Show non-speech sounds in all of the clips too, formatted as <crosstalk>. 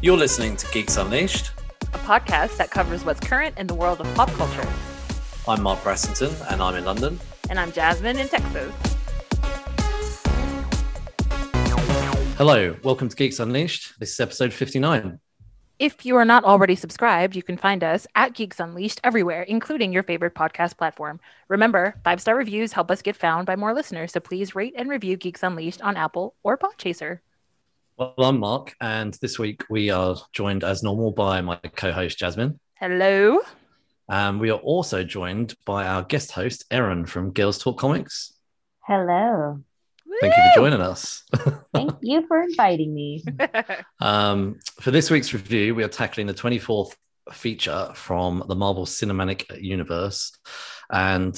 You're listening to Geeks Unleashed. a podcast that covers what's current in the world of pop culture. I'm Mark Brassington and I'm in London. And I'm Jasmine in Texas. Hello, welcome to Geeks Unleashed. This is episode 59. If you are not already subscribed, you can find us at Geeks Unleashed everywhere, including your favorite podcast platform. Remember, five star reviews help us get found by more listeners, so please rate and review Geeks Unleashed on Apple or Podchaser. Well, I'm Mark, and this week we are joined as normal by my co host Jasmine. Hello. Um, we are also joined by our guest host, Erin from Girls Talk Comics. Hello. Thank you for joining us. <laughs> Thank you for inviting me. <laughs> Um, for this week's review, we are tackling the 24th feature from the Marvel Cinematic Universe and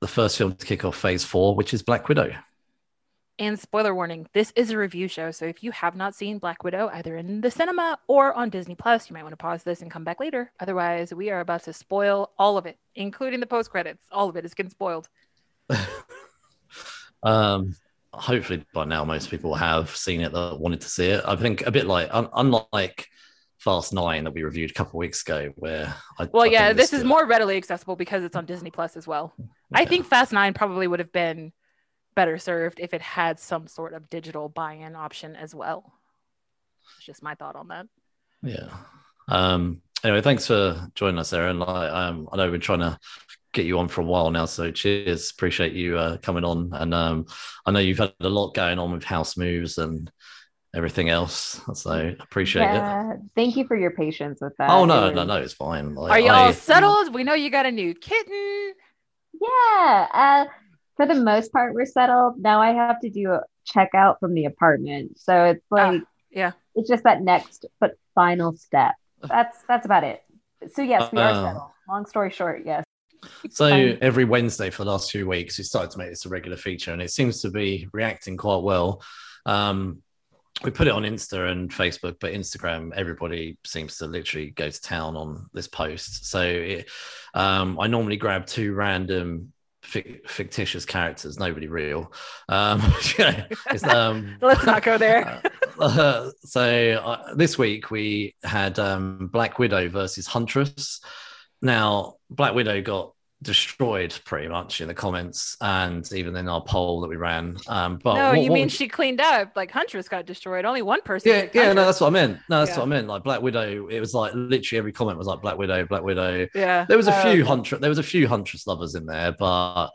the first film to kick off phase four, which is Black Widow. And spoiler warning, this is a review show. So if you have not seen Black Widow either in the cinema or on Disney Plus, you might want to pause this and come back later. Otherwise, we are about to spoil all of it, including the post credits. All of it is getting spoiled. <laughs> Um, hopefully by now most people have seen it that wanted to see it. I think a bit like un- unlike Fast Nine that we reviewed a couple of weeks ago, where I, Well, I yeah, think this is more readily accessible because it's on Disney Plus as well. I think Fast Nine probably would have been better served if it had some sort of digital buy-in option as well. It's just my thought on that. Yeah. Um, anyway, thanks for joining us, Aaron. Like, um, I know we've been trying to get you on for a while now, so cheers. Appreciate you uh, coming on. And um, I know you've had a lot going on with house moves and everything else, so appreciate it. Thank you for your patience with that. Oh no, It no, was- no, it's fine. Like, Are y'all I- settled? We know you got a new kitten. Yeah, uh, for the most part, we're settled. Now I have to do a checkout from the apartment, so it's like yeah. it's just that next but final step. That's that's about it. So yes, we are Uh, settled. Long story short, yes. So every Wednesday for the last few weeks, we started to make this a regular feature, and it seems to be reacting quite well. Um, we put it on Insta and Facebook, but Instagram, everybody seems to literally go to town on this post. So it, um, I normally grab two random fic- fictitious characters, nobody real. Um, <laughs> um, <laughs> Let's not go there. <laughs> uh, so uh, this week we had um, Black Widow versus Huntress. Now, Black Widow got destroyed pretty much in the comments and even in our poll that we ran. Um, but no, what- you what mean would she cleaned up? Like Huntress got destroyed. Only one person. yeah, yeah, no, that's what I meant. No, that's Yeah. what I meant. Like Black Widow, it was like literally every comment was like Black Widow, Black Widow. yeah. There was a Oh, few huntress. There was a few huntress lovers in there, but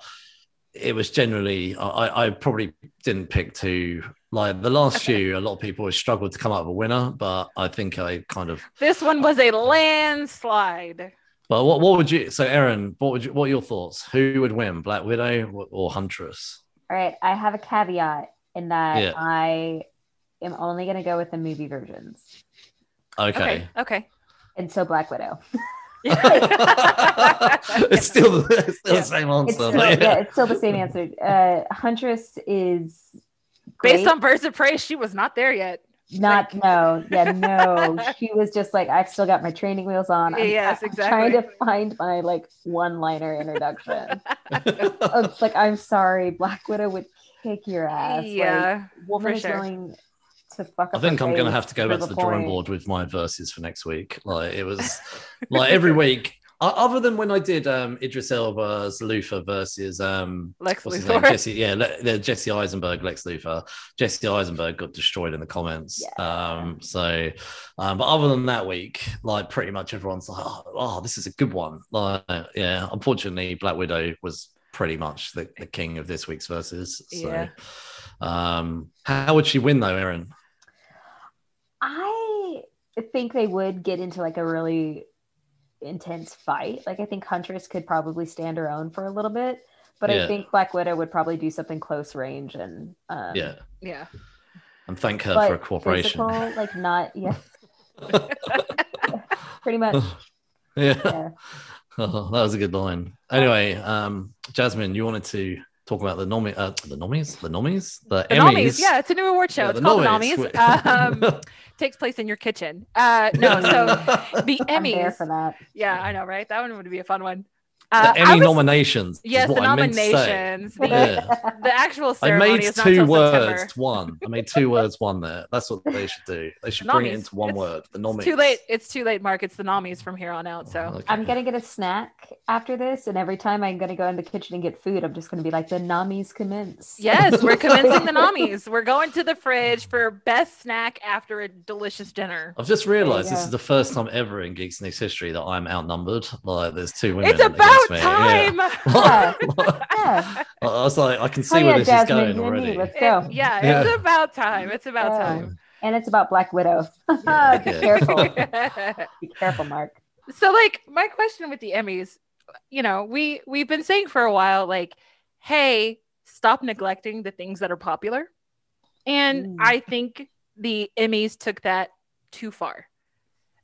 it was generally. I, I probably didn't pick two. Like the last few, a lot of people struggled to come up with a winner, but I think I kind of. This one was a landslide. But what, what would you? So, Aaron, what would you? What are your thoughts? Who would win, Black Widow or, or Huntress? All right, I have a caveat in that Yeah. I am only going to go with the movie versions, Okay. Okay. Okay. and so Black Widow. <laughs> it's still, the- it's still Yeah. the same It's answer. still, yeah. yeah. it's still the same answer. Uh, Huntress is Based on Birds of Prey, she was not there yet. <laughs> not like- no yeah no she was just like I've still got my training wheels on. I'm, Yes, I'm exactly. trying to find my like one liner introduction. <laughs> It's like I'm sorry, Black Widow would kick your ass. Like, yeah. woman for is sure. willing to fuck I think I'm going to have to go back to the drawing board with my verses for next week. Like it was <laughs> like every week, o- other than when I did um, Idris Elba's Luthor versus um, Lex what's his name? Luthor. Jesse, yeah, Le- the Jesse Eisenberg, Lex Luthor. Jesse Eisenberg got destroyed in the comments. Yeah. Um, so, um, but other than that week, like pretty much everyone's like, oh, oh, this is a good one. Like, yeah, unfortunately, Black Widow was pretty much the, the king of this week's verses. So, Yeah. um, how would she win though, Aaron? I think they would get into like a really intense fight. Like I think Huntress could probably stand her own for a little bit, but Yeah. I think Black Widow would probably do something close range and um, Yeah, Yeah. and thank her but for her cooperation. physical, like not yeah, <laughs> <laughs> pretty much. <laughs> yeah. Yeah. Oh, that was a good line. Anyway, um, Jasmine, you wanted to talk about the nomi- uh, the nominees, the nominees, the, The Emmys. Nomi's, yeah, it's a new award show. Yeah, it's the called Nomi's. the Nomi's. <laughs> Um, takes place in your kitchen. Uh, no, so <laughs> the I'm there Emmys. for that. Yeah, I know, right? That one would be a fun one. Uh, the Emmy was- nominations. Yes, the what I meant to say. nominations. The, Yeah. the actual I ceremony made is not two words September. one. I made two words one there. That's what they should do. They should bring it into one It's- word. The It's too late. It's too late, Mark. It's the nommies from here on out. So Okay. I'm gonna get a snack after this, and every time I'm gonna go in the kitchen and get food, I'm just gonna be like, "The namis commence." yes, we're <laughs> commencing the nommies. We're going to the fridge for best snack after a delicious dinner. I've just realised this is the first time ever in Geeks News history that I'm outnumbered. Like, there's two women. It's about against me. time. Yeah. <laughs> <laughs> Yeah. I was like, I can see Oh where yeah, this Jasmine, is going you and me, already. let's go. yeah, Yeah. it's about time. It's about Yeah. time. And it's about Black Widow. <laughs> be careful. Be careful, Mark. so like my question with the emmys you know we we've been saying for a while like hey stop neglecting the things that are popular and Mm. i think the emmys took that too far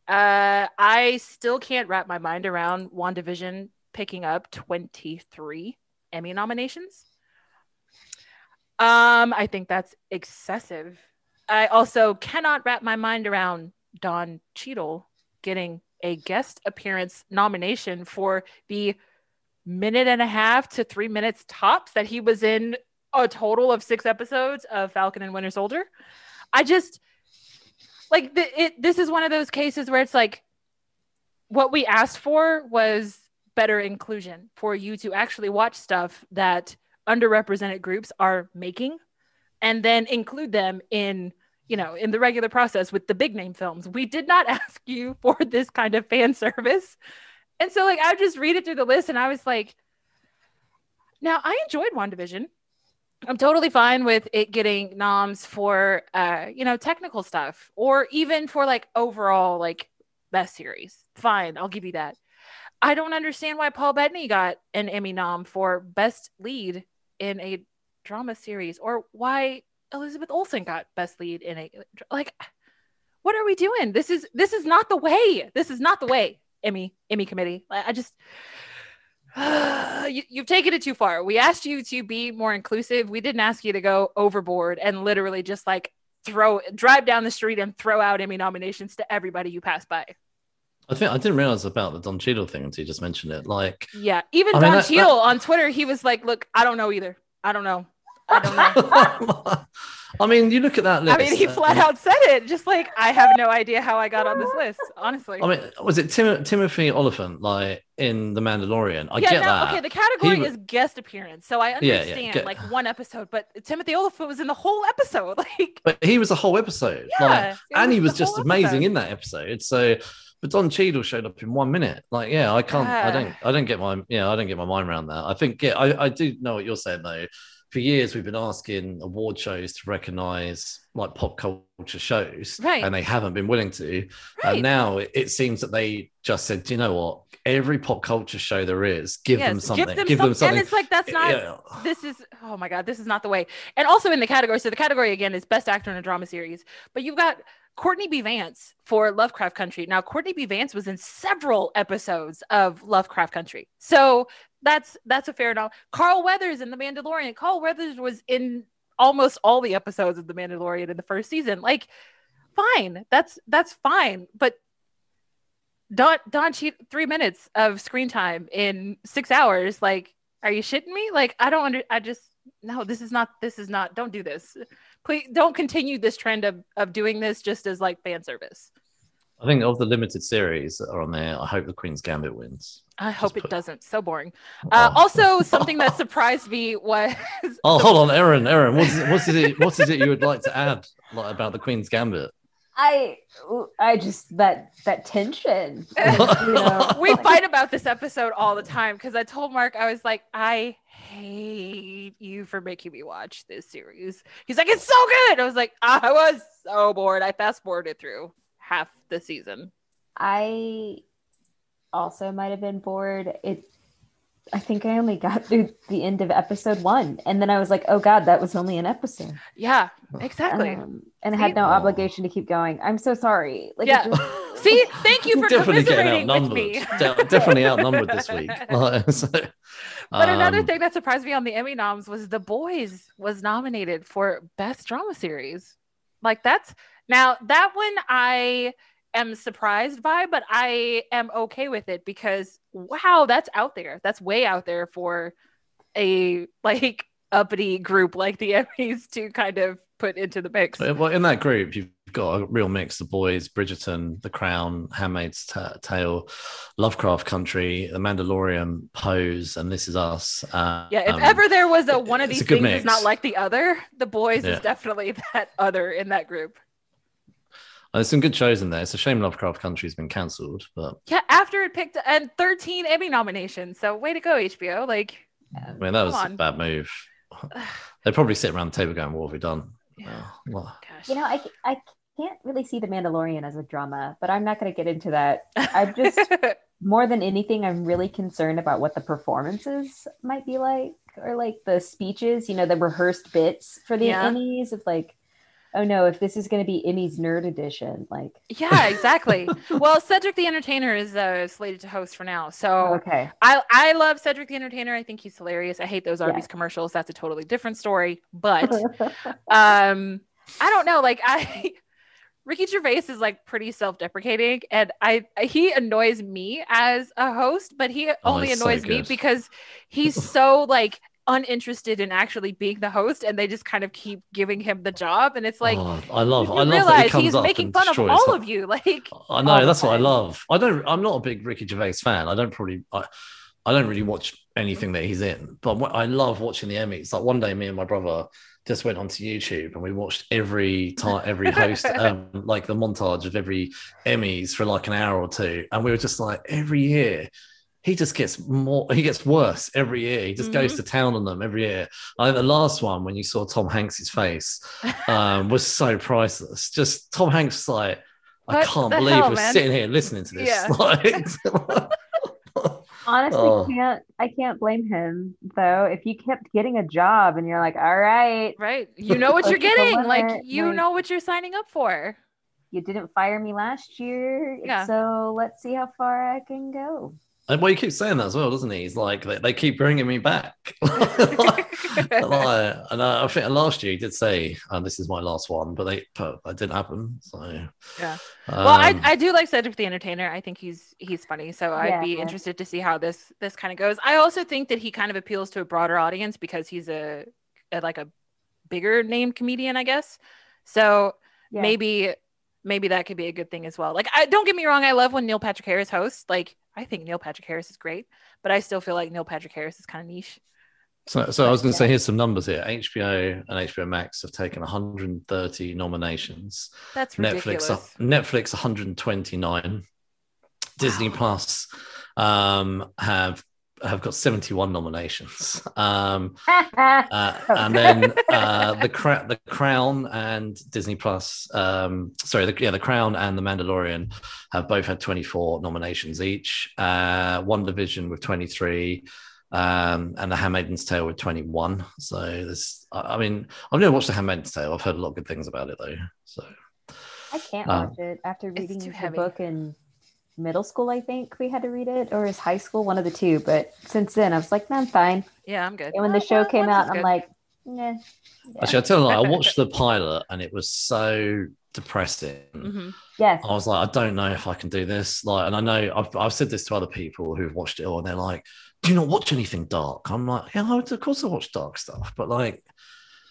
uh i still can't wrap my mind around wandavision picking up 23 emmy nominations um i think that's excessive i also cannot wrap my mind around don Cheadle getting a guest appearance nomination for the minute and a half to three minutes tops that he was in a total of six episodes of Falcon and Winter Soldier. I just like the, it. This is one of those cases where it's like what we asked for was better inclusion for you to actually watch stuff that underrepresented groups are making and then include them in you know, in the regular process with the big name films. We did not <laughs> ask you for this kind of fan service. And so like I just read it through the list and I was like, now I enjoyed WandaVision. I'm totally fine with it getting noms for uh, you know, technical stuff or even for like overall like best series. Fine, I'll give you that. I don't understand why Paul Bettany got an Emmy nom for best lead in a drama series or why Elizabeth Olsen got best lead in a like what are we doing? This is this is not the way. This is not the way. Emmy Emmy committee. I, I just <sighs> you, you've taken it too far. We asked you to be more inclusive. We didn't ask you to go overboard and literally just like throw drive down the street and throw out Emmy nominations to everybody you pass by. I think I didn't realize about the Don Cheadle thing until you just mentioned it. Like, Yeah, even I mean, Don that- Cheadle on Twitter, he was like, "Look, I don't know either. I don't know. I don't know." <laughs> I mean, you look at that list. I mean, he uh, flat out said it, just like I have no idea how I got on this list. Honestly, I mean, was it Tim- Timothy Olyphant, like in The Mandalorian? I yeah, get no, that. okay. The category He- is guest appearance, so I Yeah, yeah, understand get- like one episode, but Timothy Olyphant was in the whole episode. <laughs> Like, But he was a whole episode. Yeah, like, and he was was just amazing episode. in that episode. So, but Don Cheadle showed up in one minute. Like, yeah, I can't. I don't. I don't get my. Yeah, I don't get my mind around that. I think. Yeah, I, I do know what you're saying though. For years, we've been asking award shows to recognize like pop culture shows, Right. and they haven't been willing to. right? And now it, it seems that they just said, "Do you know what? Every pop culture show there is, give them Yes, something. Give them, some- something." And it's like that's not. Yeah. This is oh my god, this is not the way. And also in the category, so the category again is best actor in a drama series, but you've got Courtney B. Vance for Lovecraft Country. Now, Courtney B. Vance was in several episodes of Lovecraft Country, so that's that's a fair enough. Carl Weathers in The Mandalorian. Carl Weathers was in almost all the episodes of The Mandalorian in the first season. Like, fine, that's that's fine, but Don Don cheat three minutes of screen time in six hours. Like, are you shitting me? Like, I don't under. I just no. This is not. This is not. Don't do this. Please don't continue this trend of of doing this just as like fan service. I think of the limited series that are on there, I hope the Queen's Gambit wins. I hope it doesn't. So boring. Uh, Oh. also, something that surprised me was <laughs> Oh, hold on, Erin. Erin, what's what's it? What is it you would like to add like, about the Queen's Gambit? I I just that that tension. you <laughs> know, we fight about this episode all the time because I told Mark I was like, I hate you for making me watch this series. He's like, it's so good. I was like, I was so bored. I fast forwarded through half the season. I also might have been bored. It I think I only got through the end of episode one. And then I was like, oh God, that was only an episode. Yeah, exactly. Um, and I See? had no obligation to keep going. I'm so sorry. Like, Yeah. just- <laughs> See, thank you for definitely getting commiserating with me. De- definitely outnumbered this week. Like, <laughs> so, But another um, thing that surprised me on the Emmy noms was The Boys was nominated for Best Drama Series. Like that's now that one I am surprised by, but I am okay with it because wow, that's out there. That's way out there for a <laughs> like uppity group like the <laughs> Emmys to kind of put into the mix. Well, in that group, you've got a real mix: the boys, Bridgerton, The Crown, Handmaid's Ta- Tale, Lovecraft Country, The Mandalorian, Pose, and This Is Us. Um, Yeah, if ever there was a one of these things is not like the other, the boys Yeah. is definitely <laughs> that other in that group. Uh, there's some good shows in there. It's a shame Lovecraft Country's been cancelled, but Yeah, after it picked and 13 Emmy nominations. So way to go, HBO. Like, I mean that was Come a bad move. <sighs> They probably sit around the table going, "What have we done?" yeah, Oh, well, gosh. You know, I, I can't really see The Mandalorian as a drama, but I'm not going to get into that. I'm just, <laughs> more than anything, I'm really concerned about what the performances might be like, or like the speeches, you know, the rehearsed bits for the Yeah. Emmys of like, oh no, if this is going to be Emmys Nerd Edition, like, <laughs> yeah, exactly. <laughs> well, Cedric the Entertainer is uh, slated to host for now. So okay. I I love Cedric the Entertainer. I think he's hilarious. I hate those Yeah. Arby's commercials. That's a totally different story. But <laughs> um I don't know. Like I Ricky Gervais is like pretty self-deprecating and I he annoys me as a host, but he Oh, only he's so annoys me because he's so like uninterested in actually being the host and they just kind of keep giving him the job and it's like oh, I love, I love that he realize comes he's up making and fun of all her. of you <laughs> like I know that's what I love. I don't. I'm not a big Ricky Gervais fan. I don't probably. I, I don't really watch anything that he's in, but I love watching the Emmys. Like one day, me and my brother just went onto YouTube and we watched every time, every host, <laughs> um, like the montage of every Emmys for like an hour or two, and we were just like, every year. He just gets more. He gets worse every year. He just goes to town on them every year. I think the last one, when you saw Tom Hanks's face, um, was so priceless. Just Tom Hanks, like, I What can't believe hell, we're man? sitting here listening to this. Yeah. <laughs> Like, Honestly, Oh. can't I can't blame him though. If you kept getting a job and you're like, all right, right you know what you're getting like you like- know what you're signing up for you didn't fire me last year, Yeah. so let's see how far I can go. And well, he keeps saying that as well, doesn't he? He's like, they, they keep bringing me back. <laughs> Like, and uh, I think last year he did say, uh, "This is my last one," but they, but that didn't happen. So, Yeah. well I, um, I do like cedric the entertainer i think he's he's funny so i'd be Yeah. interested to see how this this kind of goes i also think that he kind of appeals to a broader audience because he's a, a like a bigger named comedian i guess so Yeah. maybe maybe that could be a good thing as well like i don't get me wrong i love when neil patrick harris hosts like i think neil patrick harris is great but i still feel like neil patrick harris is kind of niche So, so I was going to say, here's some numbers here. HBO and HBO Max have taken 130 nominations. that's Netflix, ridiculous Netflix 129. Disney Plus um, have have got 71 nominations. Um, <laughs> uh, and then uh, the Cra- the Crown and Disney Plus, um, sorry, the, yeah, the Crown and the Mandalorian have both had 24 nominations each. Uh, WandaVision with 23, um, and The Handmaid's Tale with 21. So there's, I I mean, I've never watched The Handmaid's Tale. I've heard a lot of good things about it though. So I can't Uh, watch it after reading the heavy. book in middle school. I think we had to read it, or is high school one of the two. But since then, I was like, no, I'm fine. yeah i'm good And when the Oh, show came out, I'm good. like, nah. actually, I tell you, what, I <laughs> watched the pilot and it was so depressing. Mhm. yes, I was like, I don't know if I can do this. Like, and I know I've, I've said this to other people who've watched it all, and they're like, "Do you not watch anything dark?" I'm like, "Yeah, I would- of course I watch dark stuff, but like,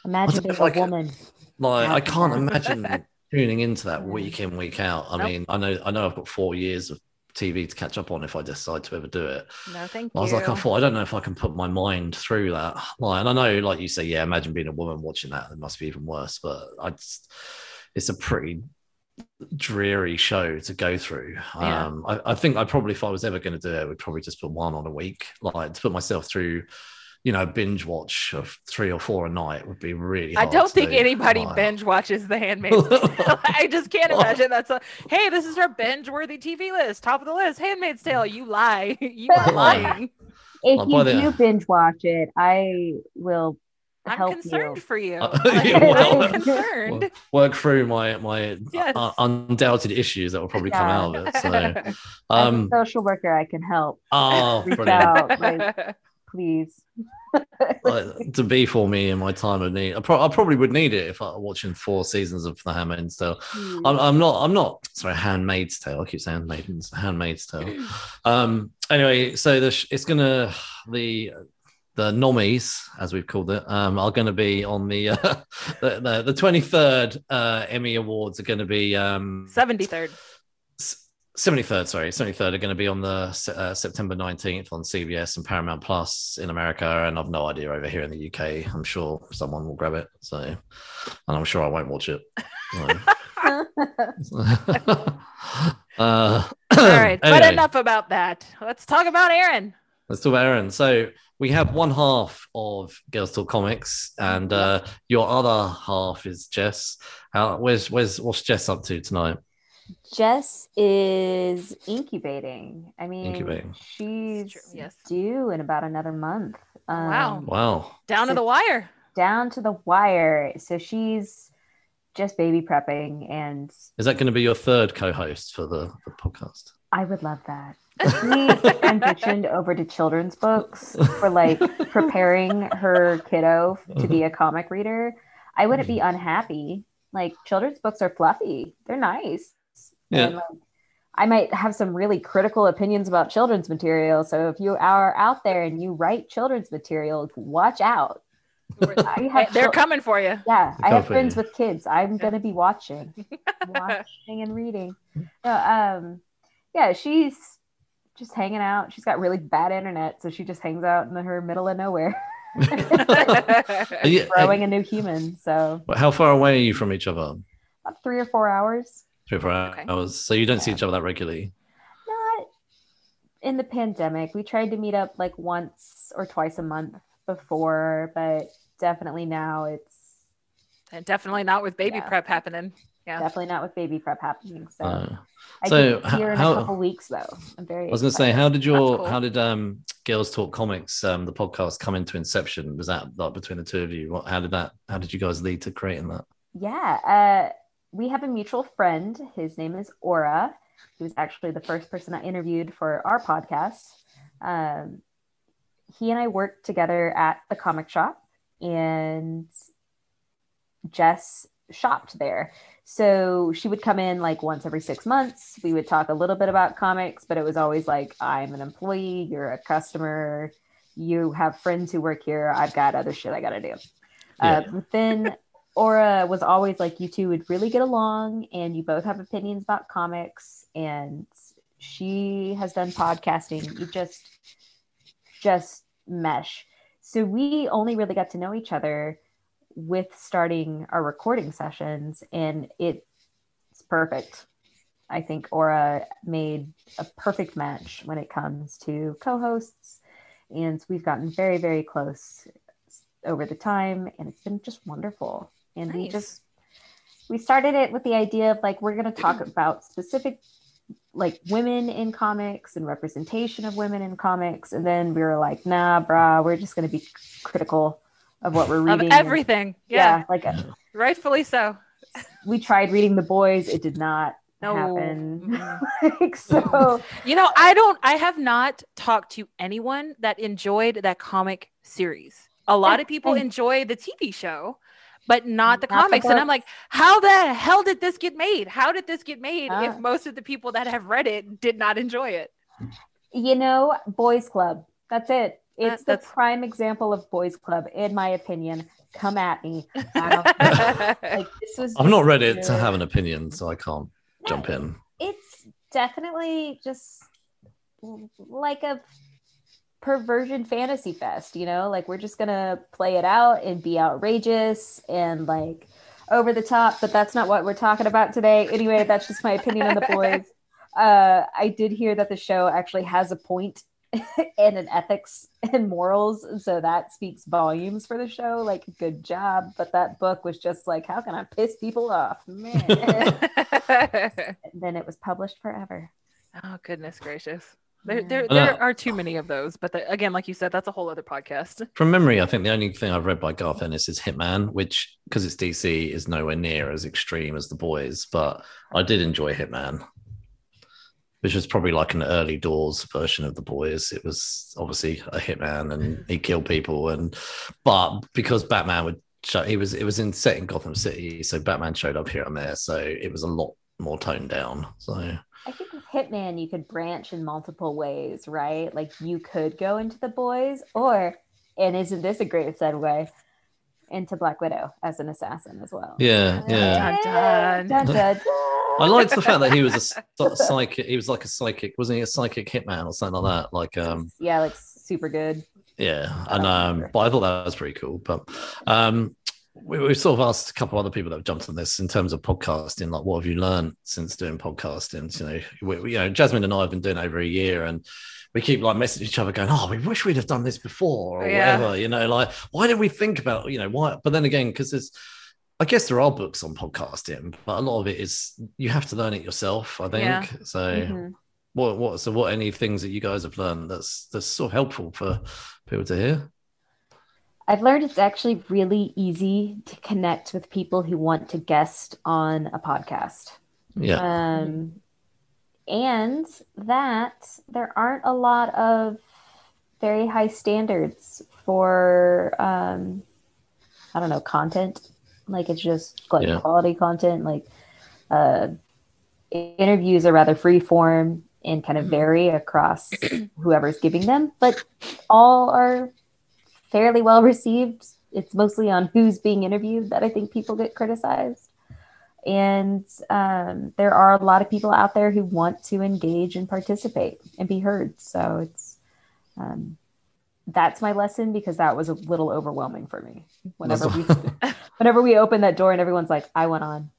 imagine don't being know a if I can- woman. like I Yeah. can't imagine tuning into that week in, week out. I Nope. mean, I know, I know, I've got four years of TV to catch up on if I decide to ever do it. no thank you. I you was like, I thought, I don't know if I can put my mind through that. Like, and I know, like you say, yeah, imagine being a woman watching that. It must be even worse. But I just, it's a pretty dreary show to go through. Yeah. Um, I, I think I probably, if I was ever going to do it, would probably just put one on a week. Like to put myself through, you know, binge watch of three or four a night would be really. I don't think do. anybody Like- binge watches The Handmaid's <laughs> Tale. <laughs> I just can't imagine that's a hey, this is our binge-worthy TV list, top of the list. Handmaid's Tale. You lie. <laughs> you are lying. If Well, you the- do binge watch it, I will I'm help concerned you. for you. Uh, I'm concerned. work through my my Yes. uh, undoubted issues that will probably come out of it. So, As um, a social worker, I can help. oh, Reach brilliant. out, like, please. <laughs> like, to be for me in my time of need. I, pro- I probably would need it if I were watching four seasons of The Handmaid's Tale. Hmm. I'm, I'm not. I'm not. Sorry, Handmaid's Tale. I keep saying Maidens. Handmaid's Tale. Um. Anyway, so the sh- it's gonna the the nommies, as we've called it, um, are going to be on the uh, <laughs> the the the twenty third uh, Emmy Awards are going to be um 73rd. 73rd, sorry, 73rd are going to be on the uh, September 19th on CBS and Paramount Plus in America. And I've no idea over here in the UK. I'm sure someone will grab it. So, and I'm sure I won't watch it. <laughs> <laughs> Uh, All right, but <coughs> enough about that. Let's talk about Aaron. Let's talk about Aaron. So, we have one half of Girls Talk Comics, and uh, your other half is Jess. How, where's, where's, what's Jess up to tonight? Jess is incubating. I mean, Incubating. she's yes. due in about another month. Um, Wow. Wow. Down to the wire. Down to the wire. So she's just baby prepping, and Is that going to be your third co host for the, the podcast? I would love that. <laughs> She transitioned over to children's books for like preparing her kiddo to be a comic reader. I wouldn't be <laughs> unhappy. Like children's books are fluffy. They're nice. Yeah. And, like, I might have some really critical opinions about children's material. So if you are out there and you write children's material, watch out. I <laughs> have They're chil- coming for you. yeah, I have friends it. with kids. I'm gonna be watching, <laughs> watching and reading. No, um, yeah, she's just hanging out. She's got really bad internet, so she just hangs out in her middle of nowhere, <laughs> Are you- growing a new human. So But how far away are you from each other? about three or four hours. Three or four Okay. hours. So you don't see each other that regularly. Not in the pandemic. We tried to meet up like once or twice a month before, but definitely now it's And definitely not with baby Yeah. prep happening. Yeah. definitely not with baby prep happening. So Uh, I so get here in how- a couple weeks though. I'm very. I was going to say, how did your That's cool. how did um Girls Talk Comics um the podcast come into inception? Was that like between the two of you? What how did that how did you guys lead to creating that? Yeah, uh, we have a mutual friend. His name is Aura. He was actually the first person I interviewed for our podcast. Um, he and I worked together at the comic shop, and Jess shopped there. So she would come in like once every six months. We would talk a little bit about comics, but it was always like, I'm an employee, you're a customer, you have friends who work here, I've got other shit I got to do. Uh, but then <laughs> Aura was always like, you two would really get along, and you both have opinions about comics. And she has done podcasting. You just, just mesh. So we only really got to know each other with starting our recording sessions, and it's perfect. I think Aura made a perfect match when it comes to co-hosts, and we've gotten very, very close over the time, and it's been just wonderful. And we just we started it with the idea of like we're going to talk <clears throat> about specific like women in comics and representation of women in comics, and then we were like, nah, brah, we're just going to be critical of what we're Of reading. and- everything. Yeah. yeah, like uh, <laughs> Rightfully so. we tried reading the boys, it did not No. happen. Mhm. <laughs> like so, <laughs> You know, I don't, I have not talked to anyone that enjoyed that comic series. A lot of people enjoy the TV show, but not the Not the comics. and I'm like, how the hell did this get made? How did this get made Ah. if most of the people that have read it did not enjoy it? you know, boys club. That's it. That- It's the prime example of boys club, in my opinion. Come at me. I don't- <laughs> like this was. I've not read it to have an opinion, so I can't jump in. It's definitely just like a perversion fantasy fest, you know? Like we're just gonna play it out and be outrageous and like over the top, but that's not what we're talking about today. Anyway, that's just my opinion on the boys. <laughs> Uh, I did hear that the show actually has a point <laughs> and an ethics and morals, so that speaks volumes for the show. Like, good job. But that book was just like, how can I piss people off, man? <laughs> then it was published forever. oh, goodness gracious. There, there, I know. there are too many of those, but the, again, like you said, that's a whole other podcast. <laughs> From memory, I think the only thing I've read by Garth Ennis is Hitman, which because it's DC is nowhere near as extreme as the boys, but I did enjoy Hitman. which was probably like an early doors version of the boys. It was obviously a hitman and he killed people, and but because Batman would show, he was it was in set in Gotham City, so Batman showed up here and there, so it was a lot more toned down. So I think with Hitman, you could branch in multiple ways, right? Like you could go into the boys, or, and isn't this a great segue? Into Black Widow as an assassin as well. Yeah, yeah. Dun, dun. Dun, dun, dun. I liked the fact that he was a s- psychic. He was like a psychic, wasn't he? A psychic hitman or something like that. Like, um, Yeah, like super good. yeah. And um, but I thought that was pretty cool. But um, we, we've sort of asked a couple other people that have jumped on this in terms of podcasting. Like, what have you learned since doing podcasting? You know, we, we- you know, Jasmine and I have been doing over a year, and we keep like messaging each other, going, "Oh, we wish we'd have done this before," or Yeah. whatever. You know, like, why didn't we think about? You know, why? But then again, because there's I guess there are books on podcasting, but a lot of it is you have to learn it yourself. I think Yeah. so. Mhm. What what so what any things that you guys have learned that's that's sort of helpful for people to hear? I've learned it's actually really easy to connect with people who want to guest on a podcast. Yeah, Um, and that there aren't a lot of very high standards for, um, I don't know, content. Like it's just like Yeah. quality content. Like uh, interviews are rather free form and kind of vary across whoever's giving them, but all are fairly well received. It's mostly on who's being interviewed that I think people get criticized. And um, there are a lot of people out there who want to engage and participate and be heard. So it's um, that's my lesson because that was a little overwhelming for me. Whenever we <laughs> whenever we open that door and everyone's like, "I went on,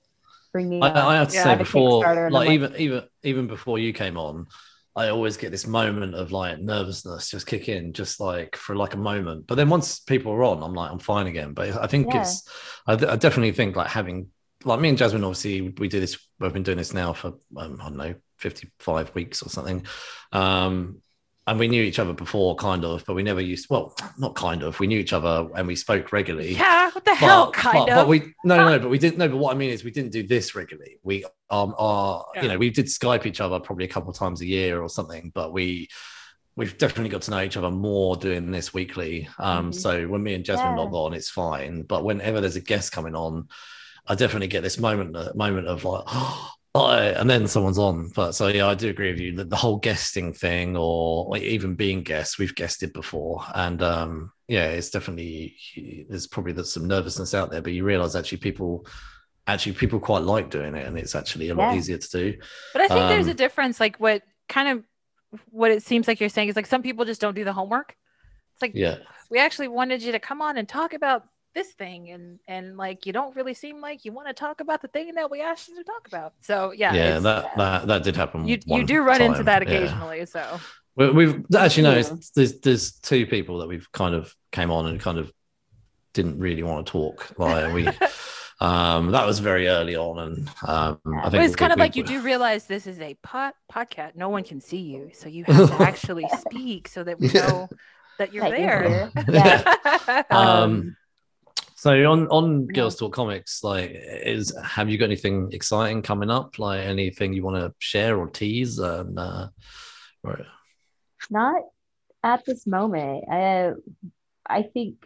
bring me." I, on." I have to Yeah. say before, Kickstarter and like even even even before you came on, I always get this moment of like nervousness just kick in, just like for like a moment. But then once people are on, I'm like, I'm fine again. But I think Yeah. it's, I, I definitely think like having like me and Jasmine, obviously, we do this. We've been doing this now for um, I don't know, 55 weeks or something. Um, and we knew each other before, kind of, but we never used. Well, not kind of. We knew each other and we spoke regularly Yeah, what the hell, kind but, of. But we no, no, no, but we didn't. No, but what I mean is we didn't do this regularly. We um are Yeah. you know we did Skype each other probably a couple of times a year or something, but we we've definitely got to know each other more doing this weekly. Um, Mhm. so when me and Jasmine Yeah. log on, it's fine. But whenever there's a guest coming on, I definitely get this moment uh, moment of like. <gasps> Oh, and then someone's on. But so yeah, I do agree with you that the whole guesting thing, or like even being guests, we've guested before, and um, yeah, it's definitely there's probably there's some nervousness out there, but you realize actually people actually people quite like doing it, and it's actually a lot easier to do. But I think there's a Um, difference. Like what kind of what it seems like you're saying is like some people just don't do the homework. It's like Yeah, we actually wanted you to come on and talk about this thing, and and like you don't really seem like you want to talk about the thing that we asked you to talk about. So yeah, yeah, that that that did happen. you you do run into time, that yeah. occasionally. So We- We've actually Yeah. noticed there's there's two people that we've kind of came on and kind of didn't really want to talk. Like we, <laughs> um, that was very early on, and um, I But think it's kind we- of like we- you do realize this is a pod podcast. No one can see you, so you have to <laughs> actually speak so that we Yeah. know that you're That you're there. <laughs> Yeah. Um, so on on Girls Talk Comics, like, is have you got anything exciting coming up? Like anything you want to share or tease? And uh, or- Not at this moment. I, I think,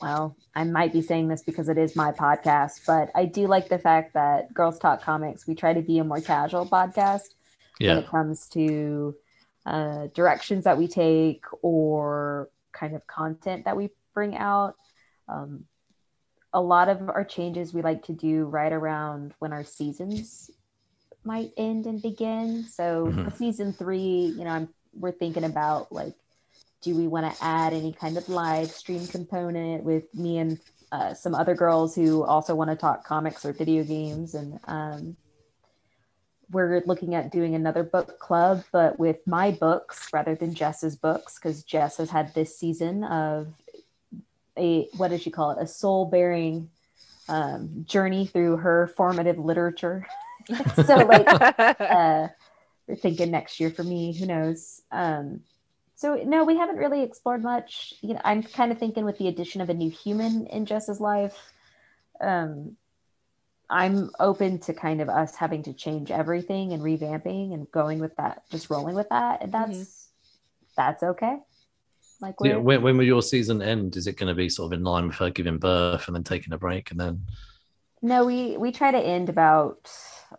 well, I might be saying this because it is my podcast, but I do like the fact that Girls Talk Comics, we try to be a more casual podcast when it comes to uh, directions that we take or kind of content that we bring out. Um, a lot of our changes we like to do right around when our seasons might end and begin. So Mhm. season three, you know, I'm we're thinking about like, do we want to add any kind of live stream component with me and uh, some other girls who also want to talk comics or video games and um, we're looking at doing another book club, but with my books rather than Jess's books, because Jess has had this season of a what does she call it? A soul bearing um, journey through her formative literature. <laughs> so like <laughs> uh, we're thinking next year for me, who knows? Um, so no, we haven't really explored much. You know, I'm kind of thinking with the addition of a new human in Jess's life, um, I'm open to kind of us having to change everything and revamping and going with that, just rolling with that, and that's Mm-hmm. that's okay. Like Yeah, when, when will your season end? Is it going to be sort of in line with her giving birth and then taking a break and then? no, we we try to end about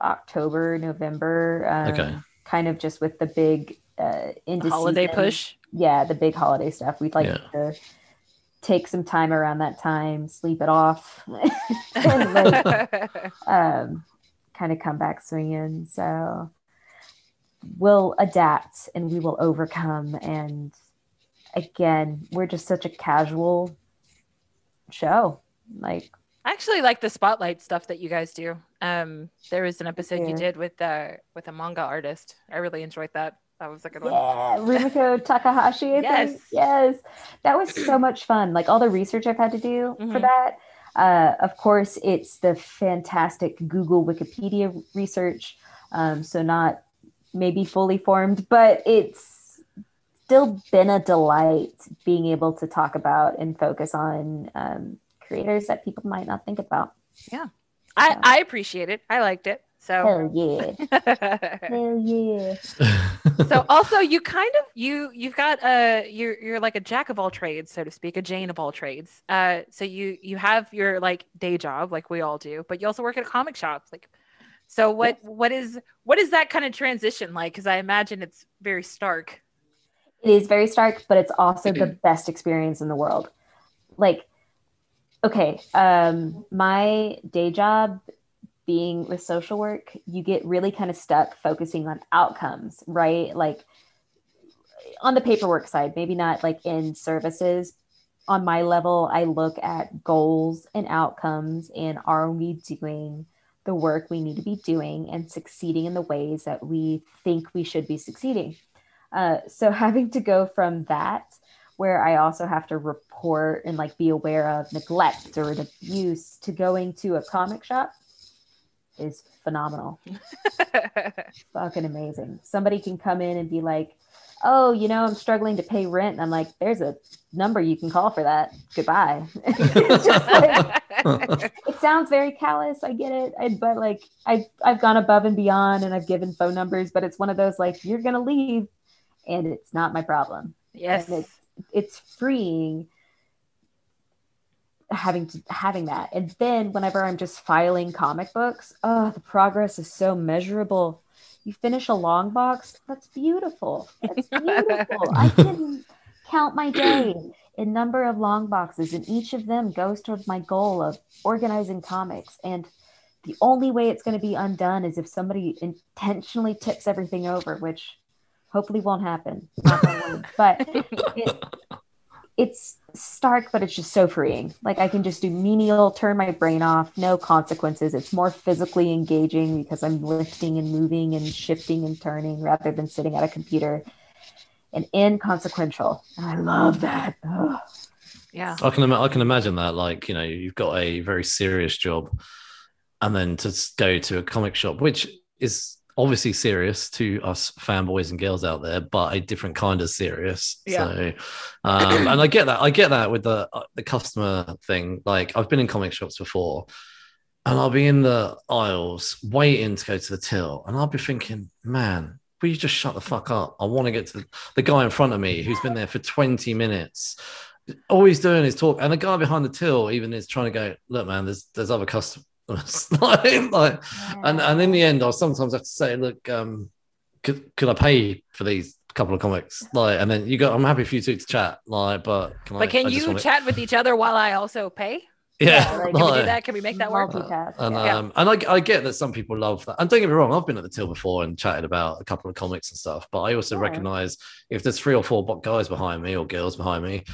October, November. Um, Okay. Kind of just with the big uh, into Holiday season- push. Yeah, the big holiday stuff. We'd like Yeah. to take some time around that time, sleep it off, <laughs> and like <laughs> um, kind of come back swinging. So we'll adapt and we will overcome. And again, we're just such a casual show. Like, I actually like the spotlight stuff that you guys do. Um, there was an episode you did with uh with a manga artist. I really enjoyed that. That was a good one. yeah, Rumiko <laughs> Takahashi. I Yes. think. Yes. That was so much fun. Like all the research I've had to do for Mhm. that. Uh, of course, it's the fantastic Google Wikipedia research. Um, so not maybe fully formed, but it's still been a delight being able to talk about and focus on um, creators that people might not think about. Yeah. I I appreciate it. I liked it. So Hell yeah. <laughs> Hell yeah. <laughs> so also you kind of you you've got a you're you're like a jack of all trades so to speak a jane of all trades uh so you you have your like day job like we all do but you also work at a comic shop like so what what is what is that kind of transition like because i imagine it's very stark It is very stark, but it's also the best experience in the world. Like, okay, um, my day job being with social work, you get really kind of stuck focusing on outcomes, right? Like on the paperwork side, maybe not like in services. On my level, I look at goals and outcomes and are we doing the work we need to be doing and succeeding in the ways that we think we should be succeeding. Uh, so <laughs> having to go from that, where I also have to report and like be aware of neglect or abuse, to going to a comic shop is phenomenal. <laughs> Fucking amazing. Somebody can come in and be like, "Oh, you know, I'm struggling to pay rent." And I'm like, "There's a number you can call for that. Goodbye." <laughs> Like- it sounds very callous i get it I, but like I've, I've gone above and beyond and i've given phone numbers but it's one of those like you're gonna leave and it's not my problem. Yes. and it's it's freeing having to having that. And then whenever i'm just filing comic books oh the progress is so measurable. You finish a long box that's beautiful. That's <laughs> beautiful. I can count my day in number of long boxes and each of them goes towards my goal of organizing comics. And the only way it's going to be undone is if somebody intentionally tips everything over which hopefully won't happen. Knock on wood. but <laughs> it, it's stark but it's just so freeing. Like i can just do menial turn my brain off no consequences. It's more physically engaging because i'm lifting and moving and shifting and turning rather than sitting at a computer. And inconsequential. And i love that. Ugh. yeah. I can ima- I can imagine that like you know you've got a very serious job, and then to go to a comic shop, which is obviously serious to us fanboys and girls out there, but a different kind of serious. Yeah. So, um, and I get that. I get that with the uh, the customer thing. Like I've been in comic shops before, and I'll be in the aisles waiting to go to the till, and I'll be thinking, man. Will you just shut the fuck up? I want to get to the, the guy in front of me who's been there for 20 minutes all he's doing is talk, and the guy behind the till even is trying to go, look, man, there's there's other customers, <laughs> like, like, and and in the end, I sometimes have to say, look, um, could could I pay for these couple of comics, like, and then you go, I'm happy for you two to chat, like, but can I, but can I you wanna- chat with each other while i also pay <laughs> Yeah, like, can we do that can we make that work Multitask, and yeah. um, and I, I get that some people love that. And don't get me wrong, I've been at the till before and chatted about a couple of comics and stuff. But I also Yeah. recognize if there's three or four guys behind me or girls behind me,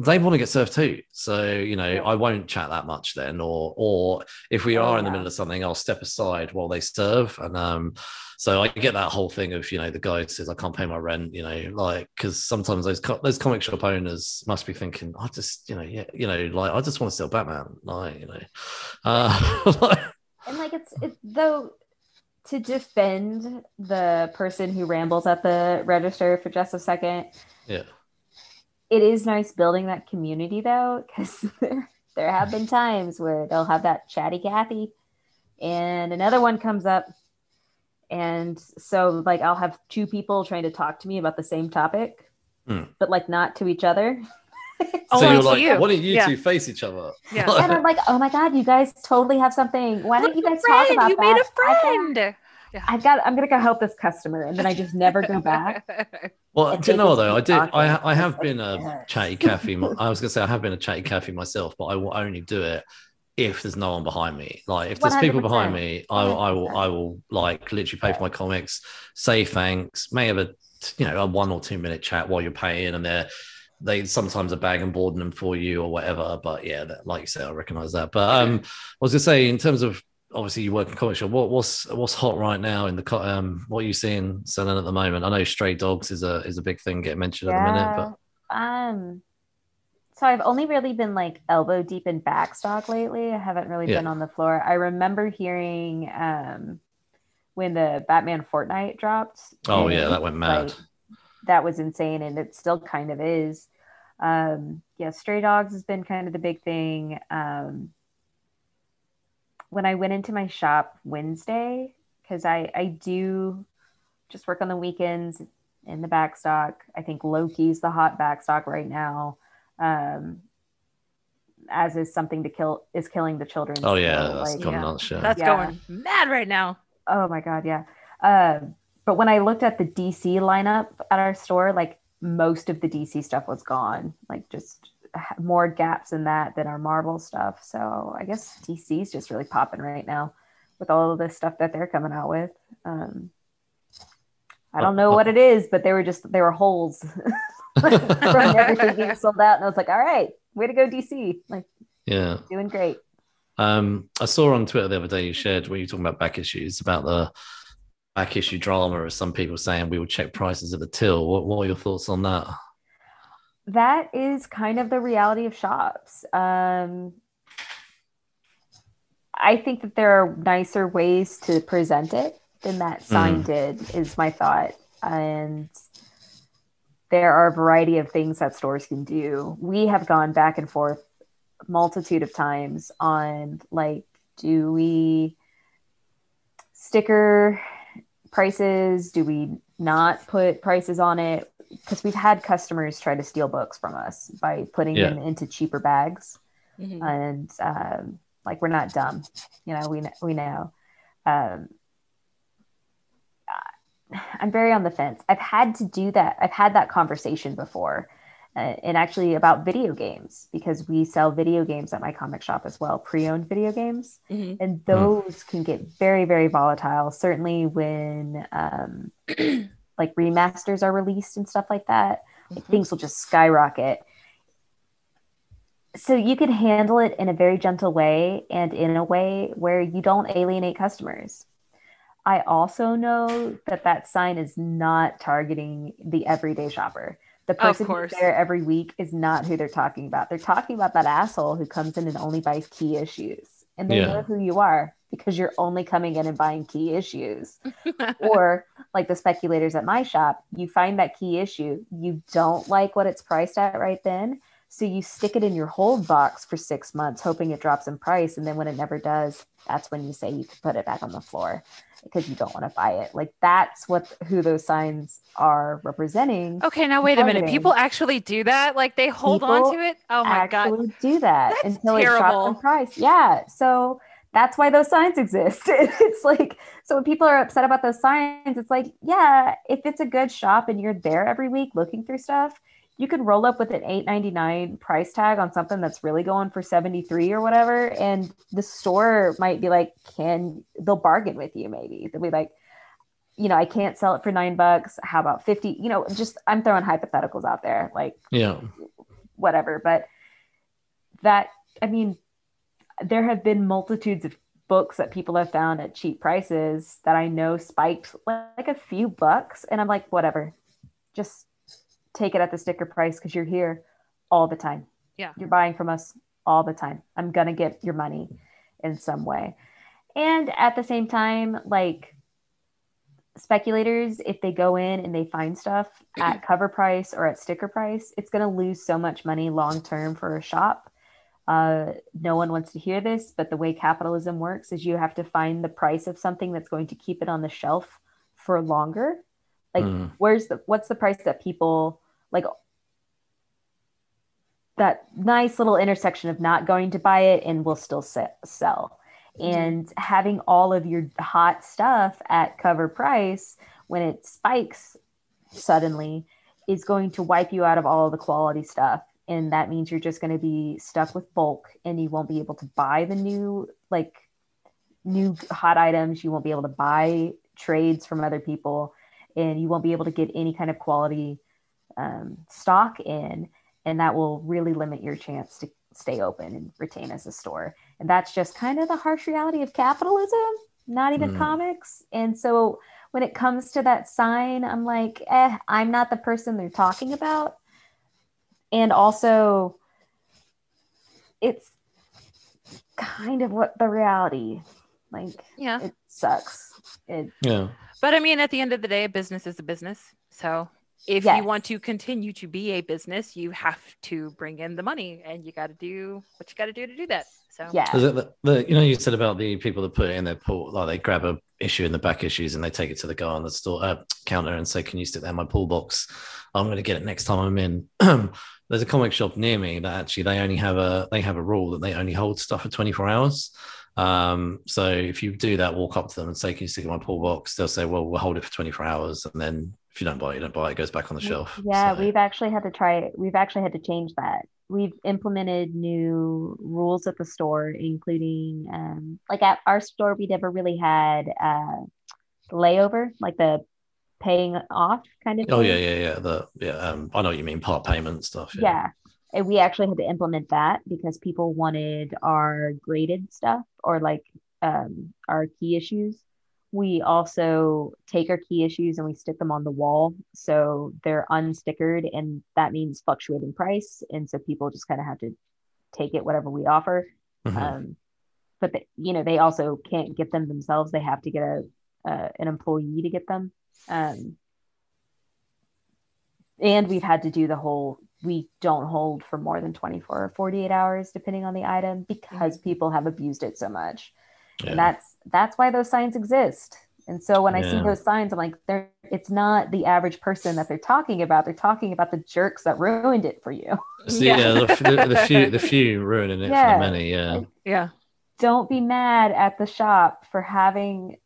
they want to get served too. So you know, Yeah. I won't chat that much then. Or or if we Oh, are in the middle of something, I'll step aside while they serve. And um, so I get that whole thing of you know the guy says I can't pay my rent. You know, like because sometimes those co- those comic shop owners must be thinking, I just you know yeah you know like I just want to sell Batman. Like you know, <laughs> uh, <laughs> and like it's it, though to defend the person who rambles at the register for just a second yeah. It is nice building that community though because <laughs> there, there have been times where they'll have that chatty cathy and another one comes up and so like i'll have two people trying to talk to me about the same topic Hmm. but like not to each other <laughs> Oh, so I you're like, you. why don't you Yeah. two face each other? Yeah. and i'm like oh my god you guys totally have something why don't you guys talk about you that You made a I've friend. I've got i'm gonna go help this customer and then i just never go back <laughs> Well, do you know though? I did. I. I have been a chatty <laughs> Cathy. I was gonna say I have been a chatty cafe myself, but I will only do it if there's no one behind me. Like if there's people behind me, I, will- I will I will like literally pay for my comics, say thanks, may have a you know a one or two minute chat while you're paying, and they're they sometimes are bag and boarding them for you or whatever. But yeah, that, like you said, I recognize that. But um, I was gonna say in terms of obviously you work in comic shop. What, what's what's hot right now in the co- um? What are you seeing selling at the moment? I know stray dogs is a is a big thing getting mentioned at the minute, but Um, so I've only really been like elbow deep in backstock lately. I haven't really Yeah. been on the floor. I remember hearing um when the Batman Fortnite dropped. oh yeah, that went mad. like, that was insane, and it still kind of is. Um, yeah, Stray Dogs has been kind of the big thing. Um, when I went into my shop Wednesday, because I I do just work on the weekends in the backstock. I think Loki's the hot backstock right now. Um, as is something to kill is killing the children. oh yeah, So, that's like, gone yeah. nuts. Yeah. That's Yeah. going mad right now. Oh my god, yeah. Uh, but when I looked at the DC lineup at our store, like most of the DC stuff was gone. Like just ha- more gaps in that than our Marvel stuff. So I guess DC's just really popping right now with all of the stuff that they're coming out with. Um, I don't know what it is, but they were just they were holes <laughs> from everything being <laughs> sold out, and I was like, all right, way to go, DC! Like yeah. doing great. Um, I saw on Twitter the other day you shared when you were talking about back issues about the back issue drama, as some people saying we will check prices at the till. What, what are your thoughts on that? That is kind of the reality of shops. Um, I think that there are nicer ways to present it than that sign did, is my thought. And there are a variety of things that stores can do. We have gone back and forth multitude of times on like, do we sticker prices? Do we not put prices on it? Because we've had customers try to steal books from us by putting Yeah. them into cheaper bags Mhm. and um, like we're not dumb you know we, we know um, i'm very on the fence i've had to do that i've had that conversation before uh, and actually about video games because we sell video games at my comic shop as well pre-owned video games. Mhm. and those can get very very volatile. Certainly when um, <clears throat> like remasters are released and stuff like that like, Mhm. things will just skyrocket. So you can handle it in a very gentle way and in a way where you don't alienate customers. I also know that that sign is not targeting the everyday shopper the person who's there every week is not who they're talking about they're talking about that asshole who comes in and only buys key issues and they Yeah. know who you are because you're only coming in and buying key issues <laughs> or like the speculators at my shop, you find that key issue, you don't like what it's priced at right then. So you stick it in your hold box for six months, hoping it drops in price. And then when it never does, that's when you say you can put it back on the floor because you don't want to buy it. Like that's what who those signs are representing. Okay, now wait a minute. People actually do that? Like they hold on to it? Oh my god. do that That's until it drops in price. Yeah. So that's why those signs exist. <laughs> it's like so when people are upset about those signs, it's like, yeah, if it's a good shop and you're there every week looking through stuff, you can roll up with an eight ninety nine price tag on something that's really going for 73 or whatever. And the store might be like, can they'll bargain with you maybe. They'll be like, you know, I can't sell it for nine bucks. How about 50? You know, just I'm throwing hypotheticals out there. Like Yeah. whatever. But that, I mean, there have been multitudes of books that people have found at cheap prices that I know spiked like a few bucks. And I'm like, whatever, just take it at the sticker price because you're here all the time. Yeah. You're buying from us all the time. I'm going to get your money in some way. And at the same time, like, speculators if they go in and they find stuff <clears throat> at cover price or at sticker price it's going to lose so much money long term for a shop Uh, no one wants to hear this, but the way capitalism works is you have to find the price of something that's going to keep it on the shelf for longer. Like, Mm. where's the what's the price that people like that nice little intersection of not going to buy it and will still sell. Mm-hmm. And having all of your hot stuff at cover price when it spikes suddenly is going to wipe you out of all of the quality stuff. And that means you're just going to be stuck with bulk and you won't be able to buy the new like new hot items. You won't be able to buy trades from other people and you won't be able to get any kind of quality um, stock in and that will really limit your chance to stay open and retain as a store and that's just kind of the harsh reality of capitalism not even Mm. comics and so when it comes to that sign i'm like eh i'm not the person they're talking about and also it's kind of what the reality like Yeah. it sucks it Yeah. But I mean, at the end of the day, a business is a business. So if Yes. you want to continue to be a business, you have to bring in the money and you got to do what you got to do to do that. So, yeah Is the, the you know you said about the people that put it in their pull, like they grab a issue in the back issues and they take it to the guy on the store uh, counter and say, "Can you stick that in my pull box? I'm going to get it next time I'm in." <clears throat> There's a comic shop near me that actually they only have a they have a rule that they only hold stuff for 24 hours. Um, so if you do that, walk up to them and say, "Can you stick it in my pull box?" They'll say, "Well, we'll hold it for 24 hours," and then if you don't buy it, you don't buy it. It goes back on the shelf. Yeah, So- we've actually had to try we've actually had to change that. We've implemented new rules at the store, including um, like at our store, we never really had uh, layover, like the paying off kind of. Thing. Oh yeah, yeah, yeah. The yeah, um, I know what you mean. Part payment stuff. Yeah. And we actually had to implement that because people wanted our graded stuff or like um, our key issues. We also take our key issues and we stick them on the wall. So they're unstickered and that means fluctuating price. And so people just kind of have to take it, whatever we offer. Mhm. Um, but the, you know, they also can't get them themselves. They have to get a, uh, an employee to get them. Um, and we've had to do the whole we don't hold for more than 24 or 48 hours depending on the item because people have abused it so much Yeah. and that's that's why those signs exist and so when i see those signs i'm like they're it's not the average person that they're talking about they're talking about the jerks that ruined it for you <laughs> So, Yeah. yeah, the, the, the few, the few ruining it Yeah. for the many. Yeah, yeah, don't be mad at the shop for having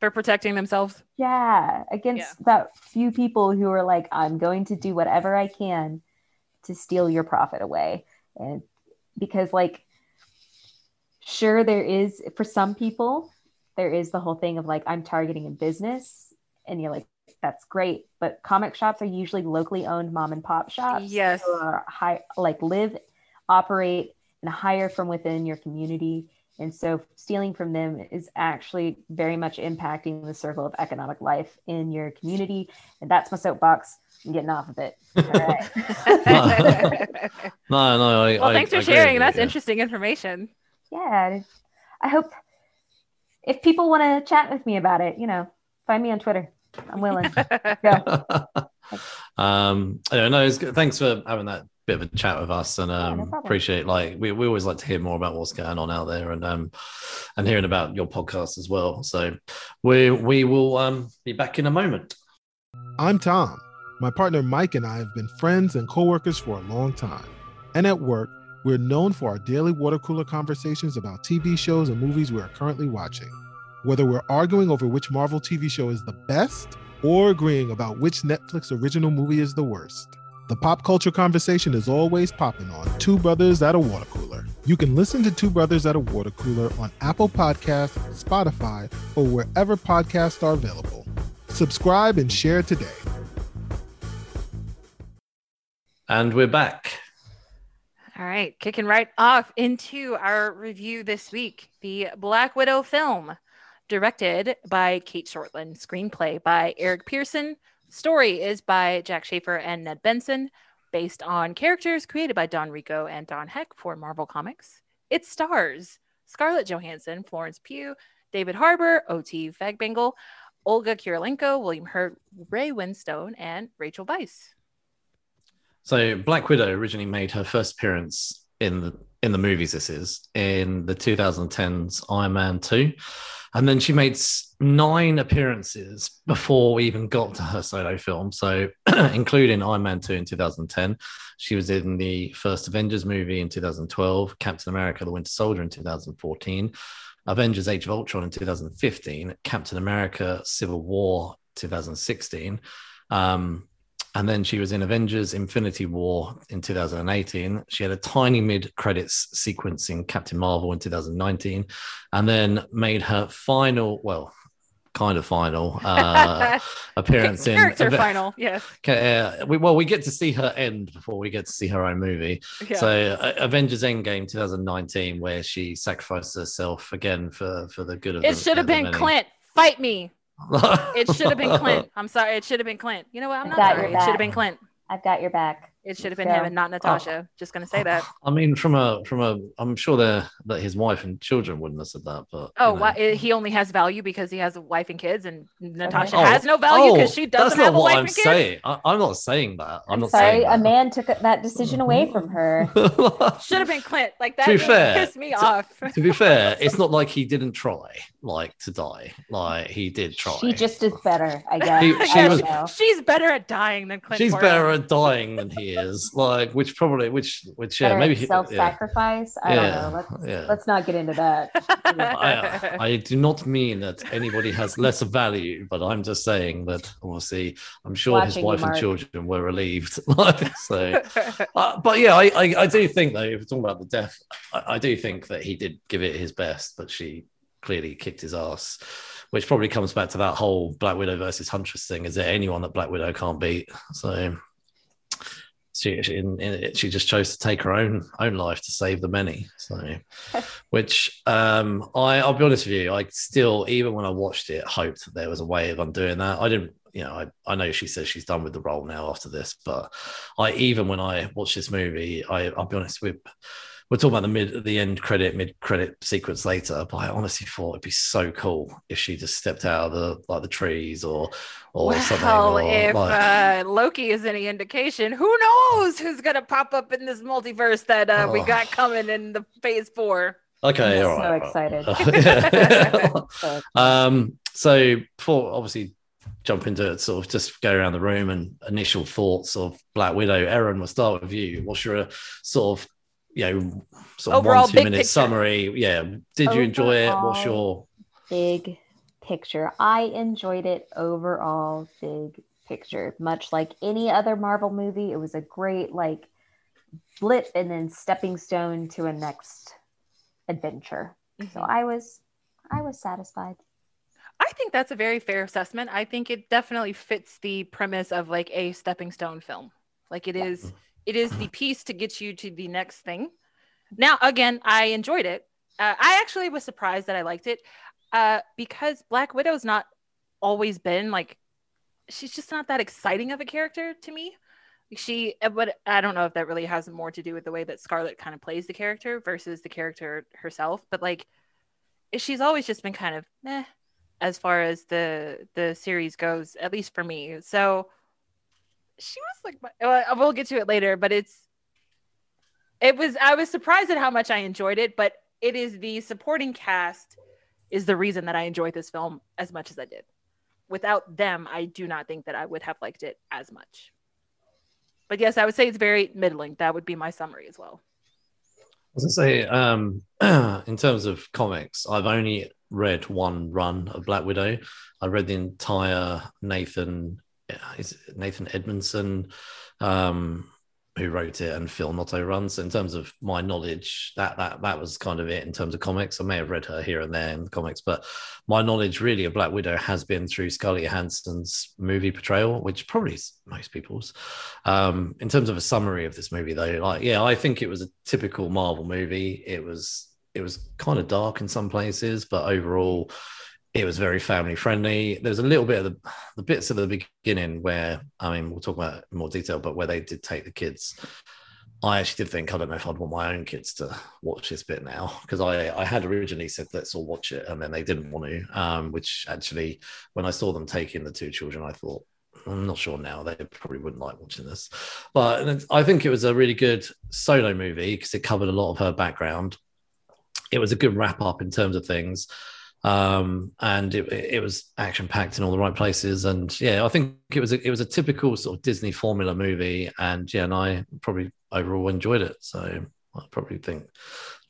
for protecting themselves. yeah against that few people who are like i'm going to do whatever i can to steal your profit away and because like sure there is for some people there is the whole thing of like i'm targeting a business and you're like that's great but comic shops are usually locally owned mom and pop shops Yes. who are high like live operate and hire from within your community and so stealing from them is actually very much impacting the circle of economic life in your community. And that's my soapbox. I'm getting off of it. All right. <laughs> <laughs> no, no. I, well, I- thanks I for agree sharing. with you, That's yeah. interesting information. Yeah. I hope if people want to chat with me about it, you know, find me on Twitter. I'm willing. <laughs> Go. <laughs> um, I don't know. It's good. Thanks for having that bit of a chat with us, and Yeah, no um, appreciate like we, we always like to hear more about what's going on out there, and um, and hearing about your podcast as well. So we we will um be back in a moment. I'm Tom. My partner Mike and I have been friends and coworkers for a long time. And at work, we're known for our daily water cooler conversations about TV shows and movies we are currently watching. Whether we're arguing over which Marvel TV show is the best or agreeing about which Netflix original movie is the worst. The pop culture conversation is always popping on Two Brothers at a Water Cooler. You can listen to Two Brothers at a Water Cooler on Apple Podcasts, Spotify, or wherever podcasts are available. Subscribe and share today. And we're back. All right, kicking right off into our review this week the Black Widow film, directed by Cate Shortland, screenplay by Eric Pearson. Story is by Jac Schaeffer and Ned Benson, based on characters created by Don Rico and Don Heck for Marvel Comics. It stars Scarlett Johansson, Florence Pugh, David Harbour, O.T. Fagbenle, Olga Kurylenko, William Hurt, Ray Winstone, and Rachel Weisz. So Black Widow originally made her first appearance in the in the movies. This is in the 2010s Iron Man two, and then she made nine appearances before we even got to her solo film. So, <clears throat> including Iron Man 2 in 2010, she was in the first Avengers movie in 2012, Captain America the Winter Soldier in 2014, Avengers Age of Ultron in 2015, Captain America Civil War 2016. Um, and then she was in Avengers Infinity War in 2018. She had a tiny mid credits sequence in Captain Marvel in 2019, and then made her final, well, kind of final uh, <laughs> appearance in character final. Yes. Uh, we, well, we get to see her end before we get to see her own movie. Yeah. So, uh, Avengers Endgame 2019, where she sacrificed herself again for for the good of. it should have been. Clint. Fight me. It should have been Clint. <laughs> I'm sorry. It should have been Clint. You know what? I'm not sorry. It should have been Clint. I've got your back. It should have been So- him and not uh, Natasha. Just gonna say that. I mean, from a from a, I'm sure that that his wife and children wouldn't have said that, but Oh, you know. why, eh, he only has value because he has a wife and kids, and Natasha Oh, has no oh, value because oh, she doesn't not have a wife I'm and kids. saying. I, I'm not saying that. I'm, I'm, not sorry, saying a man took that decision away <laughs> from her. Should have been Clint. Like that To be fair, pissed me to- off. to be fair, it's not like he didn't try, like to die. Like he did try. She just is better, I guess. He- she don't was- know. She's better at dying than Clint. She's Barton. better at dying than he is. Is like, which probably, which, which, yeah, maybe he- yeah. self-sacrifice. I Yeah, don't know. Let's yeah. let's not get into that. I, I do not mean that anybody has less value, but I'm just saying that obviously I'm sure his Watching you, wife and children were relieved. <laughs> So, uh, but yeah, I, I, I do think though, if we're talking about the death, I, I do think that he did give it his best, but she clearly kicked his ass, which probably comes back to that whole Black Widow versus Huntress thing. Is there anyone that Black Widow can't beat? So. She, she, in, in, she just chose to take her own own life to save the many. So, <laughs> which um, I, I'll be honest with you, I still, even when I watched it, hoped that there was a way of undoing that. I didn't, you know, I, I know she says she's done with the role now after this, but I, even when I watched this movie, I, I'll be honest with, we're talking about the mid, the end credit, mid credit sequence later, but I honestly thought it'd be so cool if she just stepped out of the like the trees or or something. Well, or, if like- uh, Loki is any indication, who knows who's gonna pop up in this multiverse that uh, we Oh. got coming in the Phase Four? okay, I'm all so right. excited. all right. So, Um, so before obviously jump into it, sort of just go around the room and initial thoughts of Black Widow. Aaron, we'll start with you. What's your uh, sort of you know sort of Overall one two big minute picture. summary? Yeah, did you enjoy it? What's your big picture. I enjoyed it overall, big picture. Much like any other Marvel movie, it was a great like blip and then stepping stone to a next adventure. So mm-hmm. I was I was satisfied. I think that's a very fair assessment. I think it definitely fits the premise of like a stepping stone film. Like it is, mm-hmm. It is the piece to get you to the next thing. Now, again, I enjoyed it. Uh, I actually was surprised that I liked it uh, because Black Widow's not always been like, she's just not that exciting of a character to me. She, uh, but I don't know if that really has more to do with the way that Scarlett kind of plays the character versus the character herself. But like, she's always just been kind of eh, as far as the the series goes, at least for me. So she was like, my- well, we'll get to it later, but it's it was I was surprised at how much I enjoyed it, but it is the supporting cast is the reason that I enjoyed this film as much as I did. Without them, I do not think that I would have liked it as much. But yes, I would say it's very middling. That would be my summary as well. I was gonna say, um, <clears throat> in terms of comics, I've only read one run of Black Widow. I read the entire Nathan, Nathan Edmondson, um, who wrote it, and Phil Noto runs. In terms of my knowledge, that that that was kind of it in terms of comics. I may have read her here and there in the comics, but my knowledge really of Black Widow has been through Scarlett Johansson's movie portrayal, which probably is most people's. Um, in terms of a summary of this movie, though, like yeah, I think it was a typical Marvel movie. It was it was kind of dark in some places, but overall, it was very family friendly. There's a little bit of the, the bits at the beginning where I mean we'll talk about more detail, but where they did take the kids. I actually did think I don't know if I'd want my own kids to watch this bit now because I I had originally said let's all watch it and then they didn't want to. Um, which actually when I saw them taking the two children, I thought I'm not sure now. They probably wouldn't like watching this, but I think it was a really good solo movie because it covered a lot of her background. It was a good wrap up in terms of things, um, and it, it was action packed in all the right places. And yeah, I think it was a, it was a typical sort of Disney formula movie, and yeah, and I probably overall enjoyed it. So I probably think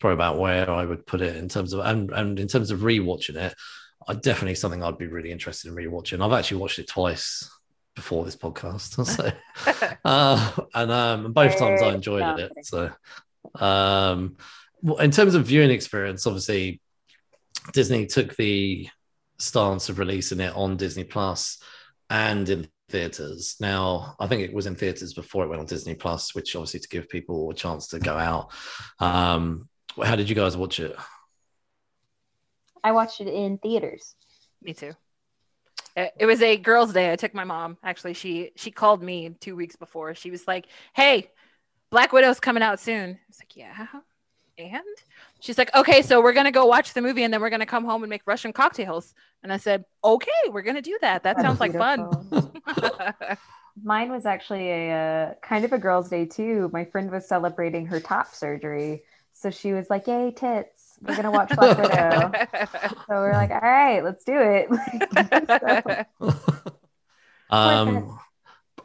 probably about where I would put it in terms of and and in terms of rewatching it. I definitely something I'd be really interested in rewatching. I've actually watched it twice before this podcast, <laughs> so <laughs> uh, and um, both times I enjoyed it. So, um, in terms of viewing experience, obviously Disney took the stance of releasing it on Disney Plus and in theaters. Now, I think it was in theaters before it went on Disney Plus, which obviously to give people a chance to go out. Um, how did you guys watch it? I watched it in theaters. Me too. It was a girls' day. I took my mom. Actually, she she called me two weeks before. She was like, "Hey, Black Widow's coming out soon." I was like, "Yeah." And she's like, "Okay, so we're gonna go watch the movie, and then we're gonna come home and make Russian cocktails." And I said, "Okay, we're gonna do that. That sounds like fun." <laughs> Mine was actually a, a kind of a girls' day too. My friend was celebrating her top surgery, so she was like, "Yay, tits!" we're gonna watch Black Widow. so we're like, all right, let's do it. <laughs> um,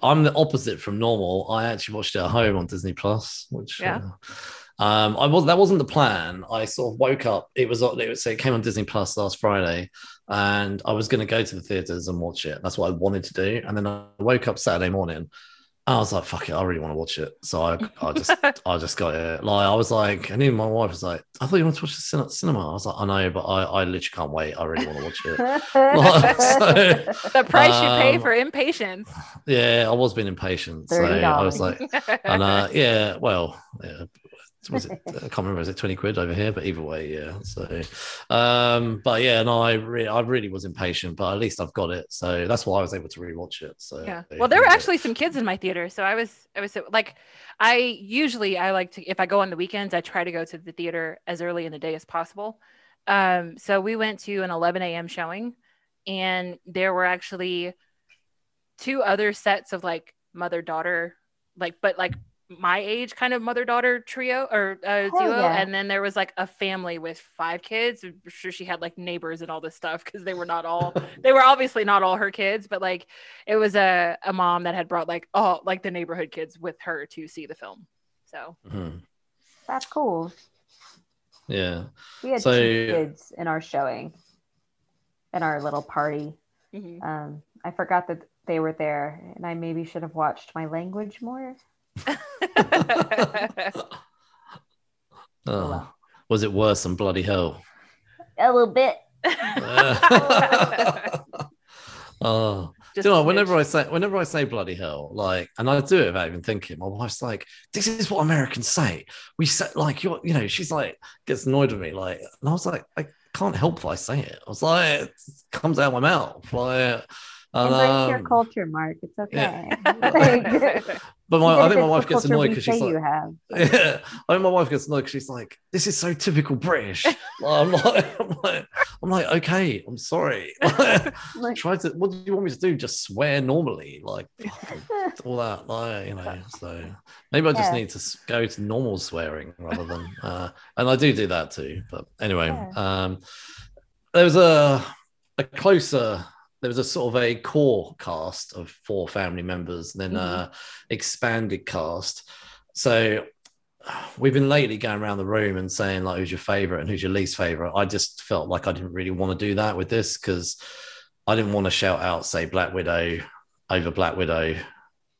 I'm the opposite from normal. I actually watched it at home on Disney Plus, which yeah. Uh, um, I was that wasn't the plan. I sort of woke up. It was it was it came on Disney Plus last Friday, and I was going to go to the theaters and watch it. That's what I wanted to do. And then I woke up Saturday morning, I was like, fuck it, I really want to watch it. So I, I just, <laughs> I just got it. Like, I was like, and even my wife was like, I thought you wanted to watch the cinema. I was like, I know, but I, I literally can't wait. I really want to watch it. <laughs> like, so, <laughs> the price um, you pay um, for impatience. Yeah, I was being impatient. So I was like, and uh, yeah, well, yeah, was it, I can't remember, is it 20 quid over here? But either way, yeah. So, um, but yeah, no, I really, I really was impatient, but at least I've got it. So that's why I was able to rewatch it. So, yeah. Well, there were actually some kids in my theater. So I was, I was like, I usually, I like to, if I go on the weekends, I try to go to the theater as early in the day as possible. Um, so we went to an 11 a.m. showing and there were actually two other sets of like mother daughter, like, but like my age kind of mother daughter trio or uh, duo yeah. and then there was like a family with five kids I'm sure she had like neighbors and all this stuff because they were not all <laughs> they were obviously not all her kids but like it was a, a mom that had brought like all like the neighborhood kids with her to see the film so mm-hmm. that's cool yeah we had so, two kids in our showing in our little party mm-hmm. um i forgot that they were there and i maybe should have watched my language more oh, was it worse than bloody hell? A little bit. <laughs> oh, Just you know, whenever I say whenever I say bloody hell, like, and I do it without even thinking, my wife's like, "This is what Americans say." We say like, you're, you know, she's like, gets annoyed with me, like, and I was like, I can't help if I say it. I was like, it comes out of my mouth, like. Embrace um, your culture, Mark. It's okay. Yeah. <laughs> <laughs> but my, I think my wife gets annoyed because she's like, <laughs> yeah. I think my wife gets annoyed because she's like, this is so typical British. <laughs> I'm like, <laughs> I'm like, I'm like, okay, I'm sorry. like, try to. What do you want me to do? Just swear normally, like all that, like you know. So maybe I just yeah. need to go to normal swearing rather than. Uh, and I do do that too. But anyway, yeah. um, there was a a closer there was a sort of a core cast of four family members, and then mm-hmm. a expanded cast. So we've been lately going around the room and saying like who's your favorite and who's your least favorite. I just felt like I didn't really want to do that with this because I didn't want to shout out say Black Widow over Black Widow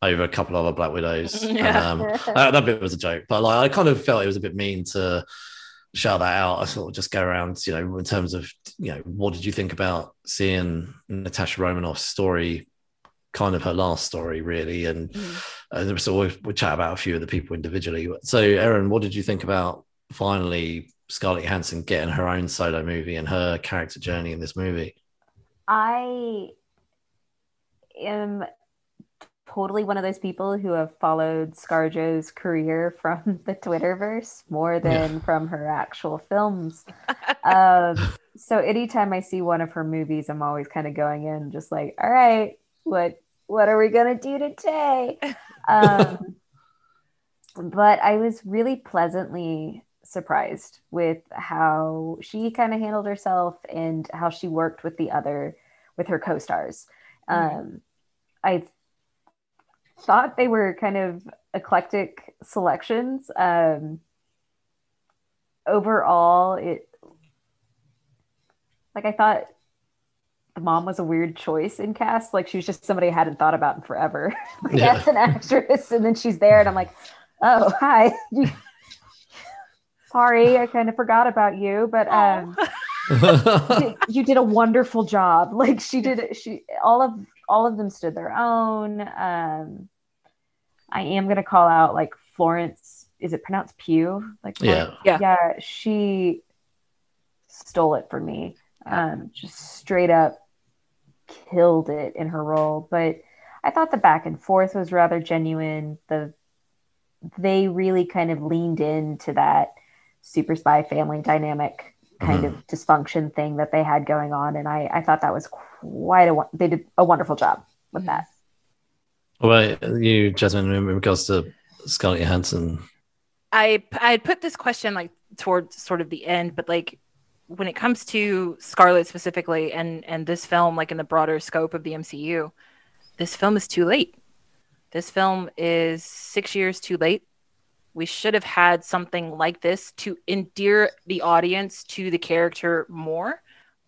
over a couple of other Black Widows. <laughs> Yeah. Um, uh, that bit was a joke, but like I kind of felt it was a bit mean to shout that out. I sort of just go around, you know, in terms of, you know, what did you think about seeing Natasha Romanoff's story, kind of her last story, really? And, mm. and so we we chat about a few of the people individually. So, Erin, what did you think about finally Scarlett Johansson getting her own solo movie and her character journey in this movie? I am totally one of those people who have followed Scarjo's career from <laughs> the Twitterverse more than yeah. from her actual films. um, <laughs> so anytime I see one of her movies, I'm always kind of going in just like, all right, what what are we gonna do today? Um, <laughs> but I was really pleasantly surprised with how she kind of handled herself and how she worked with the other with her co-stars. Mhm. Um, I thought they were kind of eclectic selections. Um, overall, it like I thought the mom was a weird choice in cast. Like she was just somebody I hadn't thought about in forever <laughs> like, Yeah. as an actress, and then she's there, and I'm like, oh hi. <laughs> Sorry, I kind of forgot about you, but um, Aw. you did a wonderful job. Like she did, she all of all of them stood their own. Um, I am gonna call out like Florence. Is it pronounced Pew? Like yeah. Yeah. yeah, she stole it for me. Um, just straight up killed it in her role. But I thought the back and forth was rather genuine. The they really kind of leaned into that super spy family dynamic kind uh-huh. of dysfunction thing that they had going on, and I I thought that was quite a they did a wonderful job with that. Mm-hmm. Well, you, Jasmine, in regards to Scarlett Johansson, I I put this question like towards sort of the end, but like when it comes to Scarlett specifically and and this film, like in the broader scope of the MCU, this film is too late. This film is six years too late. We should have had something like this to endear the audience to the character more,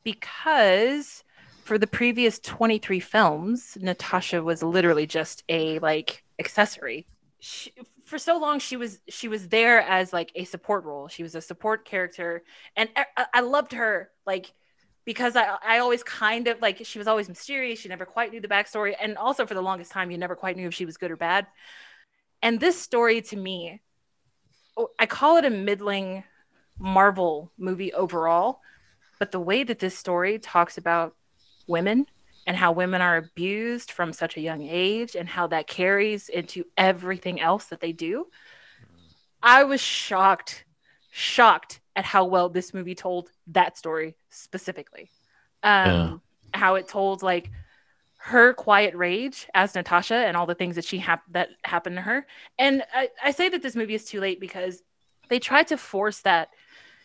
because for the previous 23 films, Natasha was literally just a like accessory. She, for so long she was she was there as like a support role. She was a support character and I, I loved her like because I I always kind of like she was always mysterious. she never quite knew the backstory and also for the longest time you never quite knew if she was good or bad. And this story to me I call it a middling Marvel movie overall, but the way that this story talks about women and how women are abused from such a young age and how that carries into everything else that they do. I was shocked, shocked at how well this movie told that story specifically. Um, How it told like her quiet rage as Natasha and all the things that she hap- that happened to her. And I, I say that this movie is too late because they tried to force that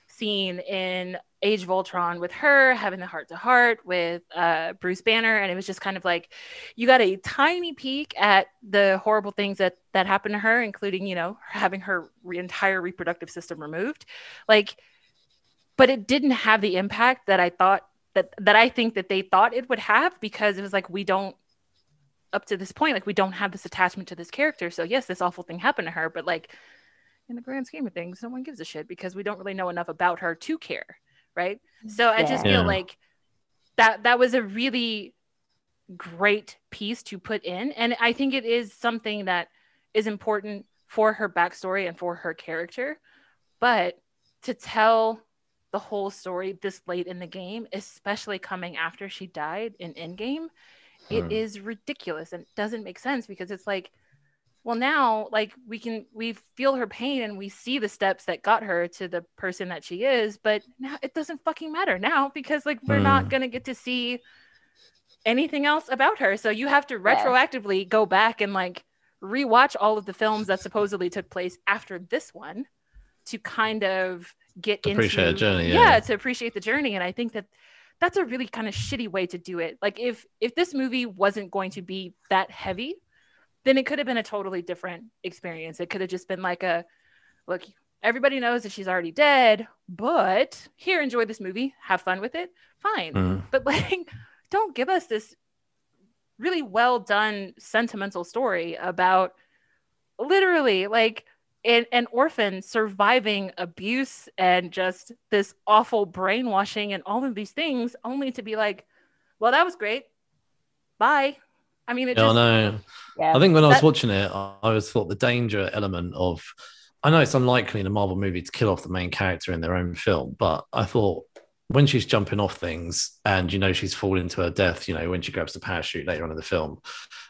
scene in Age of Ultron with her having the heart to heart with uh, Bruce Banner, and it was just kind of like you got a tiny peek at the horrible things that that happened to her, including you know having her re- entire reproductive system removed, like. But it didn't have the impact that I thought that that I think that they thought it would have because it was like we don't up to this point like we don't have this attachment to this character. So yes, this awful thing happened to her, but like in the grand scheme of things, no one gives a shit because we don't really know enough about her to care, right? So I just Yeah. feel like that that was a really great piece to put in, and I think it is something that is important for her backstory and for her character. But to tell the whole story this late in the game, especially coming after she died in Endgame, it Hmm. is ridiculous and it doesn't make sense because it's like well now like we can we feel her pain and we see the steps that got her to the person that she is but now it doesn't fucking matter now <laughs> because like we're not Hmm. going to get to see anything else about her so you have to Yeah. retroactively go back and like rewatch all of the films that supposedly took place after this one to kind of get To appreciate the into journey, yeah yeah. to appreciate the journey and i think that that's a really kind of shitty way to do it like if if this movie wasn't going to be that heavy then it could have been a totally different experience it could have just been like a look everybody knows that she's already dead but here enjoy this movie have fun with it fine Mm. but like <laughs> don't give us this really well done sentimental story about literally like an, an orphan surviving abuse and just this awful brainwashing and all of these things only to be like well that was great bye i mean it Yeah, I know. Yeah. I think when I was That- watching it, I I always thought the danger element of, I know it's unlikely in a Marvel movie to kill off the main character in their own film, but I thought when she's jumping off things and you know she's falling to her death, you know when she grabs the parachute later on in the film,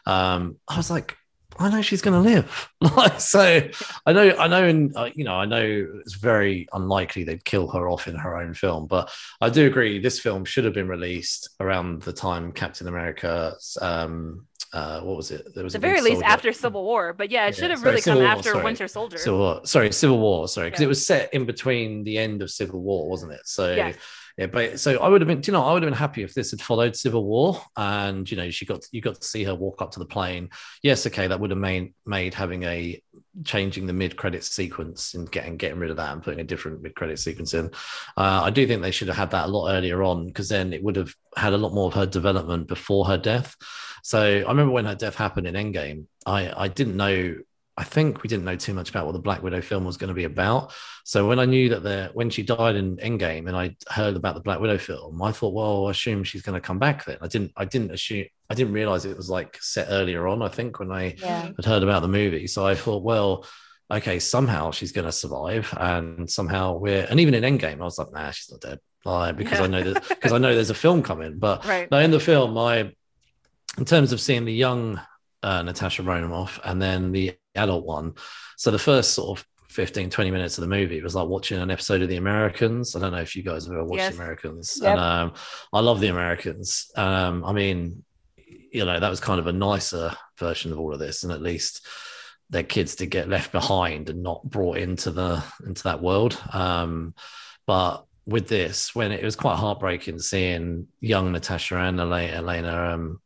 um, I was like, I know she's going to live. <laughs> like so, I know, I know, and uh, you know, I know it's very unlikely they'd kill her off in her own film, but I do agree this film should have been released around the time Captain America's um, uh, what was it? There was the very least after Civil War, but yeah, it Yeah, should have sorry, really come War, after sorry. Winter Soldier. Civil War. Sorry, Civil War. Sorry, because Yeah. it was set in between the end of Civil War, wasn't it? So Yes. Yeah, but so I would have been, you know, I would have been happy if this had followed Civil War, and you know, she got you got to see her walk up to the plane. Yes, okay, that would have made made having a changing the mid credit sequence and getting getting rid of that and putting a different mid credit sequence in. Uh, I do think they should have had that a lot earlier on because then it would have had a lot more of her development before her death. So I remember when her death happened in Endgame, I I didn't know. I think we didn't know too much about what the Black Widow film was going to be about. So when I knew that the when she died in Endgame and I heard about the Black Widow film, I thought, well, I assume she's going to come back then. I didn't I didn't assume I didn't realize it was like set earlier on, I think, when I Yeah. had heard about the movie. So I thought, well, okay, somehow she's going to survive, and somehow we're and even in Endgame, I was like, nah, she's not dead, like because I know that because I know there's a film coming. But <laughs> Right. no, in the film, I in terms of seeing the young uh, Natasha Romanoff and then the adult one. So the first sort of 15, 20 minutes of the movie it was like watching an episode of The Americans. I don't know if you guys have ever watched Yes. The Americans. Yep. And um, I love The Americans. Um, I mean, you know, that was kind of a nicer version of all of this. And at least their kids did get left behind and not brought into the into that world. Um, but with this, when it was quite heartbreaking seeing young Natasha and Elena, Elena um,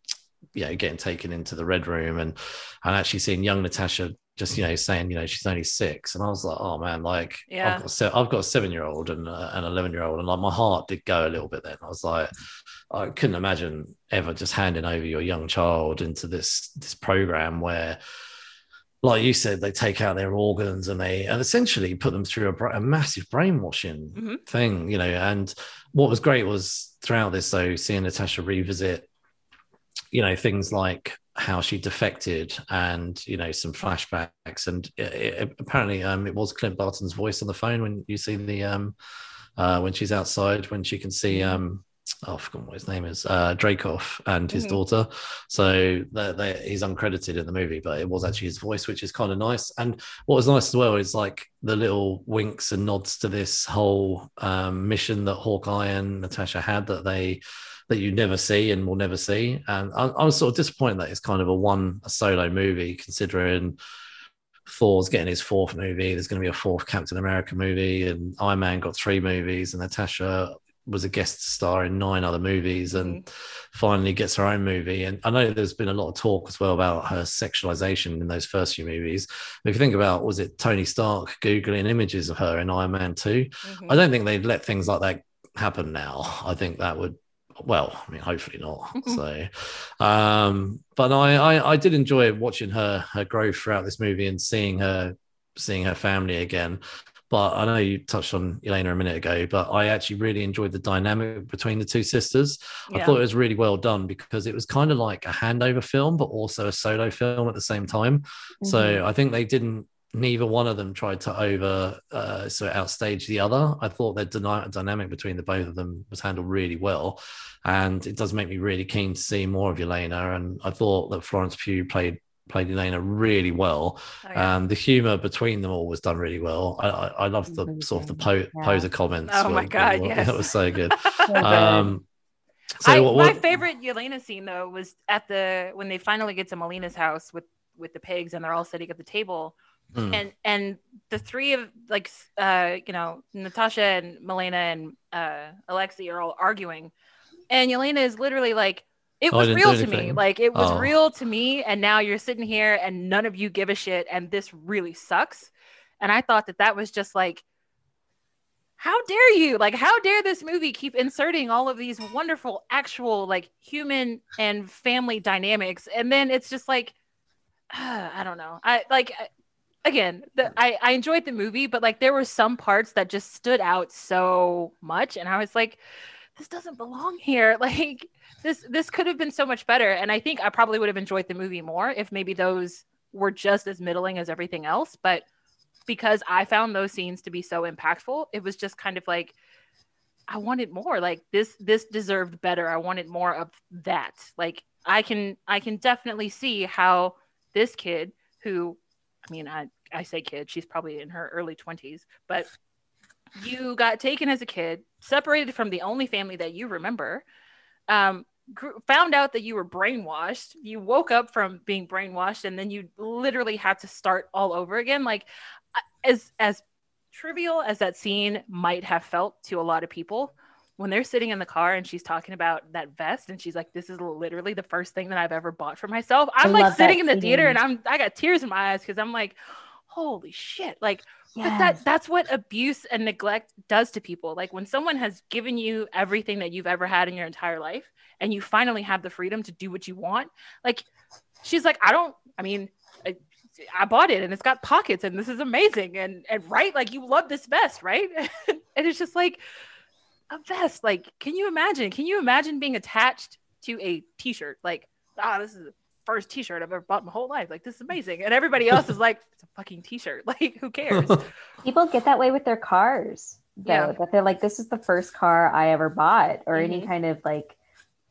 you know, getting taken into the red room and and actually seeing young Natasha just you know saying you know she's only six and I was like oh man like Yeah. I've got se- I've got a seven year old and uh, an eleven year old and like my heart did go a little bit then I was like I couldn't imagine ever just handing over your young child into this this program where like you said they take out their organs and they and essentially put them through a, a massive brainwashing Mhm. thing you know and what was great was throughout this though seeing Natasha revisit you know things like how she defected and you know some flashbacks and it, it- apparently um it was clint barton's voice on the phone when you see the um uh when she's outside when she can see um oh, I forgot what his name is, uh, Dreykov and his Mhm. daughter. So they they he's uncredited in the movie, but it was actually his voice, which is kind of nice. And what was nice as well is like the little winks and nods to this whole um, mission that Hawkeye and Natasha had that they that you never see and will never see. And I, I was sort of disappointed that it's kind of a one a solo movie, considering Thor's getting his fourth movie. There's going to be a fourth Captain America movie, and Iron Man got three movies, and Natasha was a guest star in nine other movies, and finally gets her own movie. And I know there's been a lot of talk as well about her sexualization in those first few movies. But if you think about, was it Tony Stark googling images of her in Iron Man Two? Mhm. I don't think they'd let things like that happen now. I think that would, well, I mean, hopefully not. <laughs> so, um, but I, I, I did enjoy watching her her growth throughout this movie and seeing her seeing her family again. But I know you touched on Elena a minute ago, but I actually really enjoyed the dynamic between the two sisters. I thought it was really well done because it was kind of like a handover film, but also a solo film at the same time. Mm-hmm. So I think they didn't. Neither one of them tried to over uh, so outstage the other. I thought the dyna- dynamic between the both of them was handled really well, and it does make me really keen to see more of Elena. And I thought that Florence Pugh played played Elena really well. Oh, yeah. Um, the humor between them all was done really well. I, I, I loved the sort of the po- Yeah. poser comments. Oh my God, were- yes. that was so good. <laughs> Um, so I, what, my favorite Yelena scene though was at the when they finally get to Melina's house with with the pigs and they're all sitting at the table Mm. and and the three of like uh you know Natasha and Melina and uh Alexei are all arguing. And Yelena is literally like it Oh, was real to me. like it was Oh. real to me. And now you're sitting here and none of you give a shit. And this really sucks. And I thought that that was just like how dare you? Like how dare this movie keep inserting all of these wonderful actual like human and family dynamics? And then it's just like <sighs> i don't know. I like again the, I, I enjoyed the movie but like there were some parts that just stood out so much and i was like this doesn't belong here <laughs> like this this could have been so much better and i think i probably would have enjoyed the movie more if maybe those were just as middling as everything else but because I found those scenes to be so impactful, it was just kind of like I wanted more. Like this this deserved better. I wanted more of that. Like I can I can definitely see how this kid who I mean I I say kid, she's probably in her early 20s, but you got taken as a kid, separated from the only family that you remember. Um found out that you were brainwashed. You woke up from being brainwashed, and then you literally had to start all over again. Like as as trivial as that scene might have felt to a lot of people, when they're sitting in the car and she's talking about that vest and she's like, "This is literally the first thing that I've ever bought for myself." I'm I like sitting in the theater and I'm I got tears in my eyes because I'm like, "Holy shit!" Like but that that's what abuse and neglect does to people like when someone has given you everything that you've ever had in your entire life and you finally have the freedom to do what you want like she's like i don't i mean I, I bought it and it's got pockets and this is amazing and and right like you love this vest right <laughs> and it's just like a vest like can you imagine can you imagine being attached to a t-shirt like ah this is the first t-shirt i've ever bought in my whole life like this is amazing and everybody else is like it's a fucking t-shirt <laughs> like who cares <laughs> People get that way with their cars, though. Yeah. That they're like, this is the first car I ever bought, or any Mhm. kind of like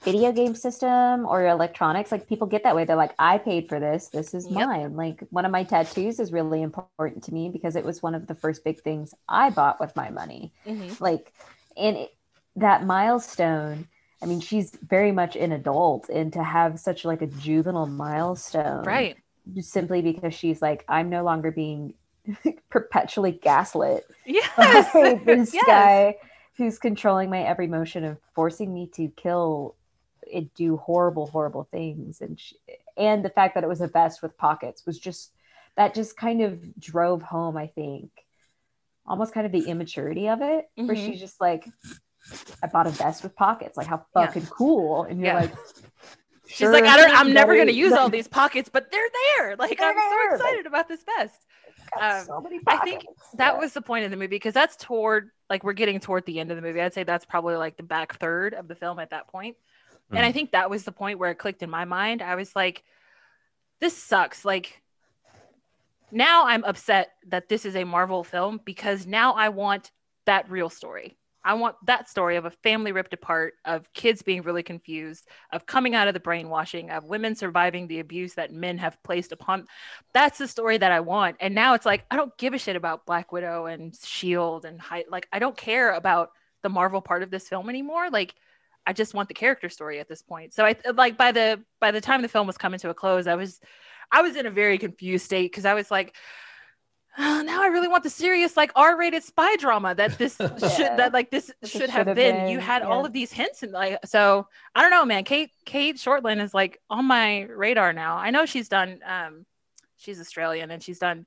video game system or electronics. Like people get that way. They're like, I paid for this. This is Yep. mine. Like one of my tattoos is really important to me because it was one of the first big things I bought with my money. Mhm. Like, and it, that milestone. I mean, she's very much an adult, and to have such like a juvenile milestone, right Just simply because she's like, I'm no longer being <laughs> perpetually gaslit yes <laughs> by this Yes. guy who's controlling my every motion and forcing me to kill and do horrible, horrible things. And sh and the fact that it was a vest with pockets was just that just kind of drove home, I think, almost kind of the immaturity of it, where Mhm. she's just like, I bought a vest with pockets. Like, how Yeah. fucking cool. And you're Yeah. like, She's "Sure like, I don't, I'm never going to use all <laughs> these pockets, but they're there. <laughs> Like, They're I'm there, so like- excited about this vest. Um, so I think. That Yeah. was the point of the movie because that's toward, like, we're getting toward the end of the movie. I'd say that's probably like the back third of the film at that point. And I Mm. think that was the point where it clicked in my mind. I was like, this sucks. Like, now I'm upset that this is a Marvel film because now I want that real story. I want that story of a family ripped apart, of kids being really confused, of coming out of the brainwashing, of women surviving the abuse that men have placed upon. That's the story that I want. And now it's like I don't give a shit about Black Widow and Shield and like I don't care about the Marvel part of this film anymore. Like I just want the character story at this point. So I like by the by the time the film was coming to a close, I was I was in a very confused state because I was like, "Oh, now I really want the serious like R-rated spy drama that this <laughs> should that like this this should have have been. You been, had all of these hints and like so I don't know, man. Cate Cate Shortland is like on my radar now. I know she's done um she's Australian and she's done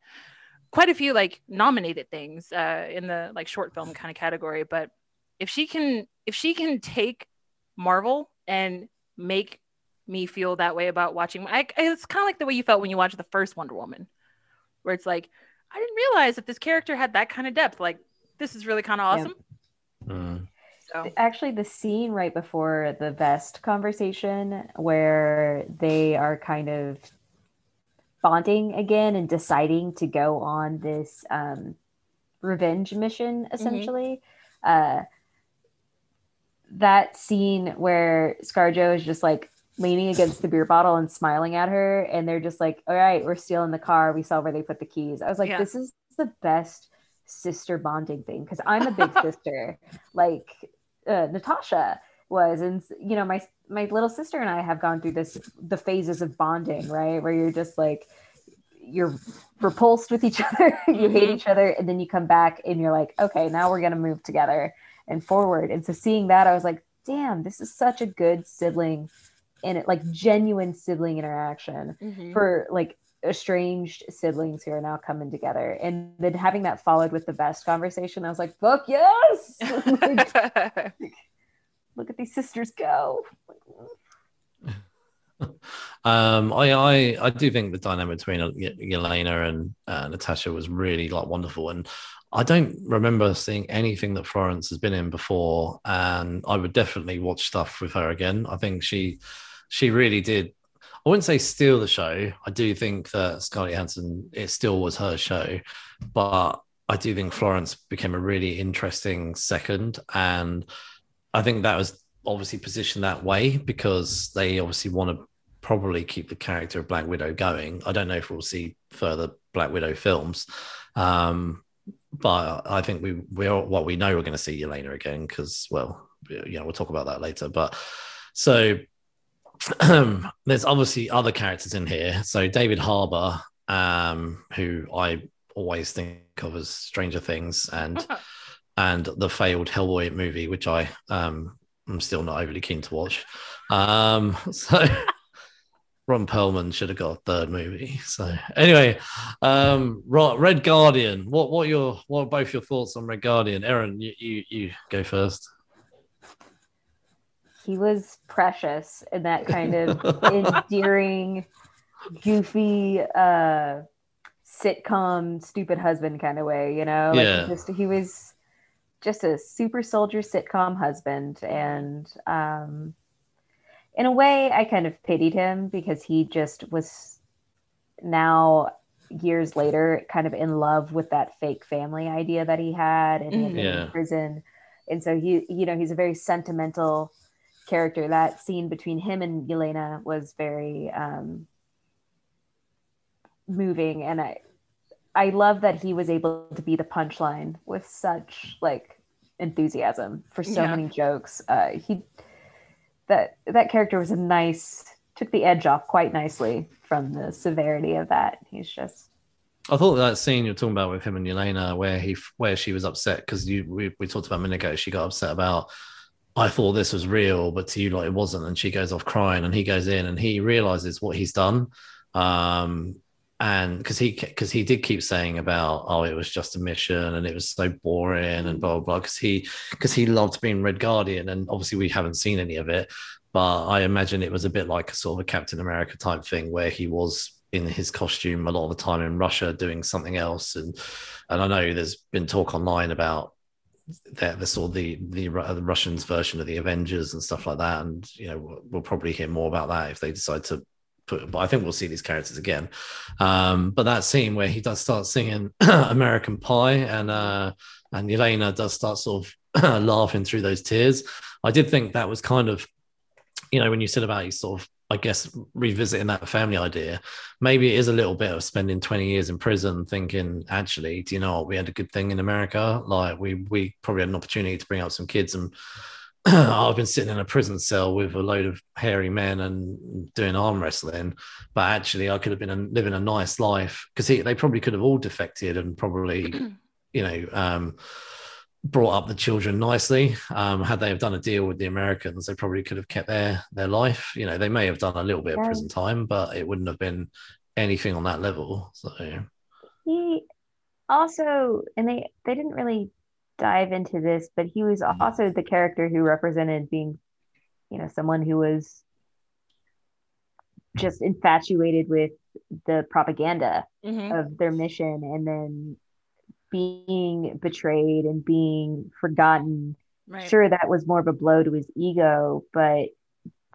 quite a few like nominated things uh in the like short film kind of category, but if she can if she can take Marvel and make me feel that way about watching. I, it's kind of like the way you felt when you watched the first Wonder Woman, where it's like, I didn't realize that this character had that kind of depth. Like, this is really kind of Yeah. awesome. Mm. So, actually the scene right before the vest conversation where they are kind of bonding again and deciding to go on this um, revenge mission essentially uh, that scene where scarjo is just like leaning against the beer bottle and smiling at her and they're just like all right we're stealing the car we saw where they put the keys i was like Yeah. this is the best sister bonding thing because i'm a big <laughs> sister like uh, Natasha was, and you know, my my little sister and I have gone through this the phases of bonding, right, where you're just like you're repulsed with each <laughs> other, you hate Mhm. each other, and then you come back and you're like, okay, now we're gonna move together and forward. And so seeing that, I was like, damn, this is such a good sibling, and it like genuine sibling interaction Mhm. for like estranged siblings who are now coming together and then having that followed with the best conversation i was like fuck yes <laughs> <laughs> Like, look at these sisters go <laughs> Um, I, I I do think the dynamic between Y- Yelena and uh, Natasha was really like wonderful, and I don't remember seeing anything that Florence has been in before, and I would definitely watch stuff with her again. I think she she really did. I wouldn't say steal the show. I do think that Scarlett Johansson it still was her show, but I do think Florence became a really interesting second, and I think that was obviously positioned that way because they obviously want to probably keep the character of Black Widow going. I don't know if we'll see further Black Widow films, um, but I think we we are what we know we're going to see Yelena again because well, you know, we'll talk about that later. But so <clears throat> there's obviously other characters in here. So David Harbour, um, who I always think of as Stranger Things and <laughs> and the failed Hellboy movie, which I um I'm still not overly keen to watch. Um, <laughs> so <laughs> Ron Perlman should have got a third movie. So anyway, um, Red Guardian. What what your what are both your thoughts on Red Guardian? Aaron, you you, you go first. He was precious in that kind of <laughs> endearing, goofy, uh, sitcom, stupid husband kind of way. You know, like yeah. just he was just a super soldier sitcom husband and um in a way, I kind of pitied him because he just was now years later kind of in love with that fake family idea that he had and he had Yeah. in prison. And so he, you know, he's a very sentimental character. That scene between him and Yelena was very um, moving, and I, I love that he was able to be the punchline with such like enthusiasm for so Yeah. many jokes. Uh, he that that character was a nice took the edge off quite nicely from the severity of that. He's just I thought that scene you're talking about with him and Yelena, where he where she was upset because you we, we talked about a minute ago, she got upset about I thought this was real, but to you like it wasn't, and she goes off crying, and he goes in and he realizes what he's done, um, and because he because he did keep saying about oh it was just a mission and it was so boring and blah blah blah. Because he because he loved being Red Guardian, and obviously we haven't seen any of it, but I imagine it was a bit like a sort of a Captain America type thing where he was in his costume a lot of the time in Russia doing something else, and and I know there's been talk online about that of the, the the Russians version of the Avengers and stuff like that, and you know we'll, we'll probably hear more about that if they decide to put. But I think we'll see these characters again. Um, but that scene where he does start singing <clears throat> American Pie and uh, and Yelena does start sort of <clears throat> laughing through those tears, I did think that was kind of you know when you said about you sort of I guess revisiting that family idea, maybe it is a little bit of spending 20 years in prison thinking, actually, do you know what? We had a good thing in America. Like we we probably had an opportunity to bring up some kids and <clears throat> I've been sitting in a prison cell with a load of hairy men and doing arm wrestling, but actually I could have been a, living a nice life because they probably could have all defected and probably, <clears throat> you know, um, brought up the children nicely. Um, had they have done a deal with the Americans, they probably could have kept their their life. You know, they may have done a little bit of prison time, but it wouldn't have been anything on that level. So he also and they they didn't really dive into this but he was Mhm. also the character who represented being you know someone who was just infatuated with the propaganda Mhm. of their mission and then being betrayed and being forgotten Right. sure that was more of a blow to his ego but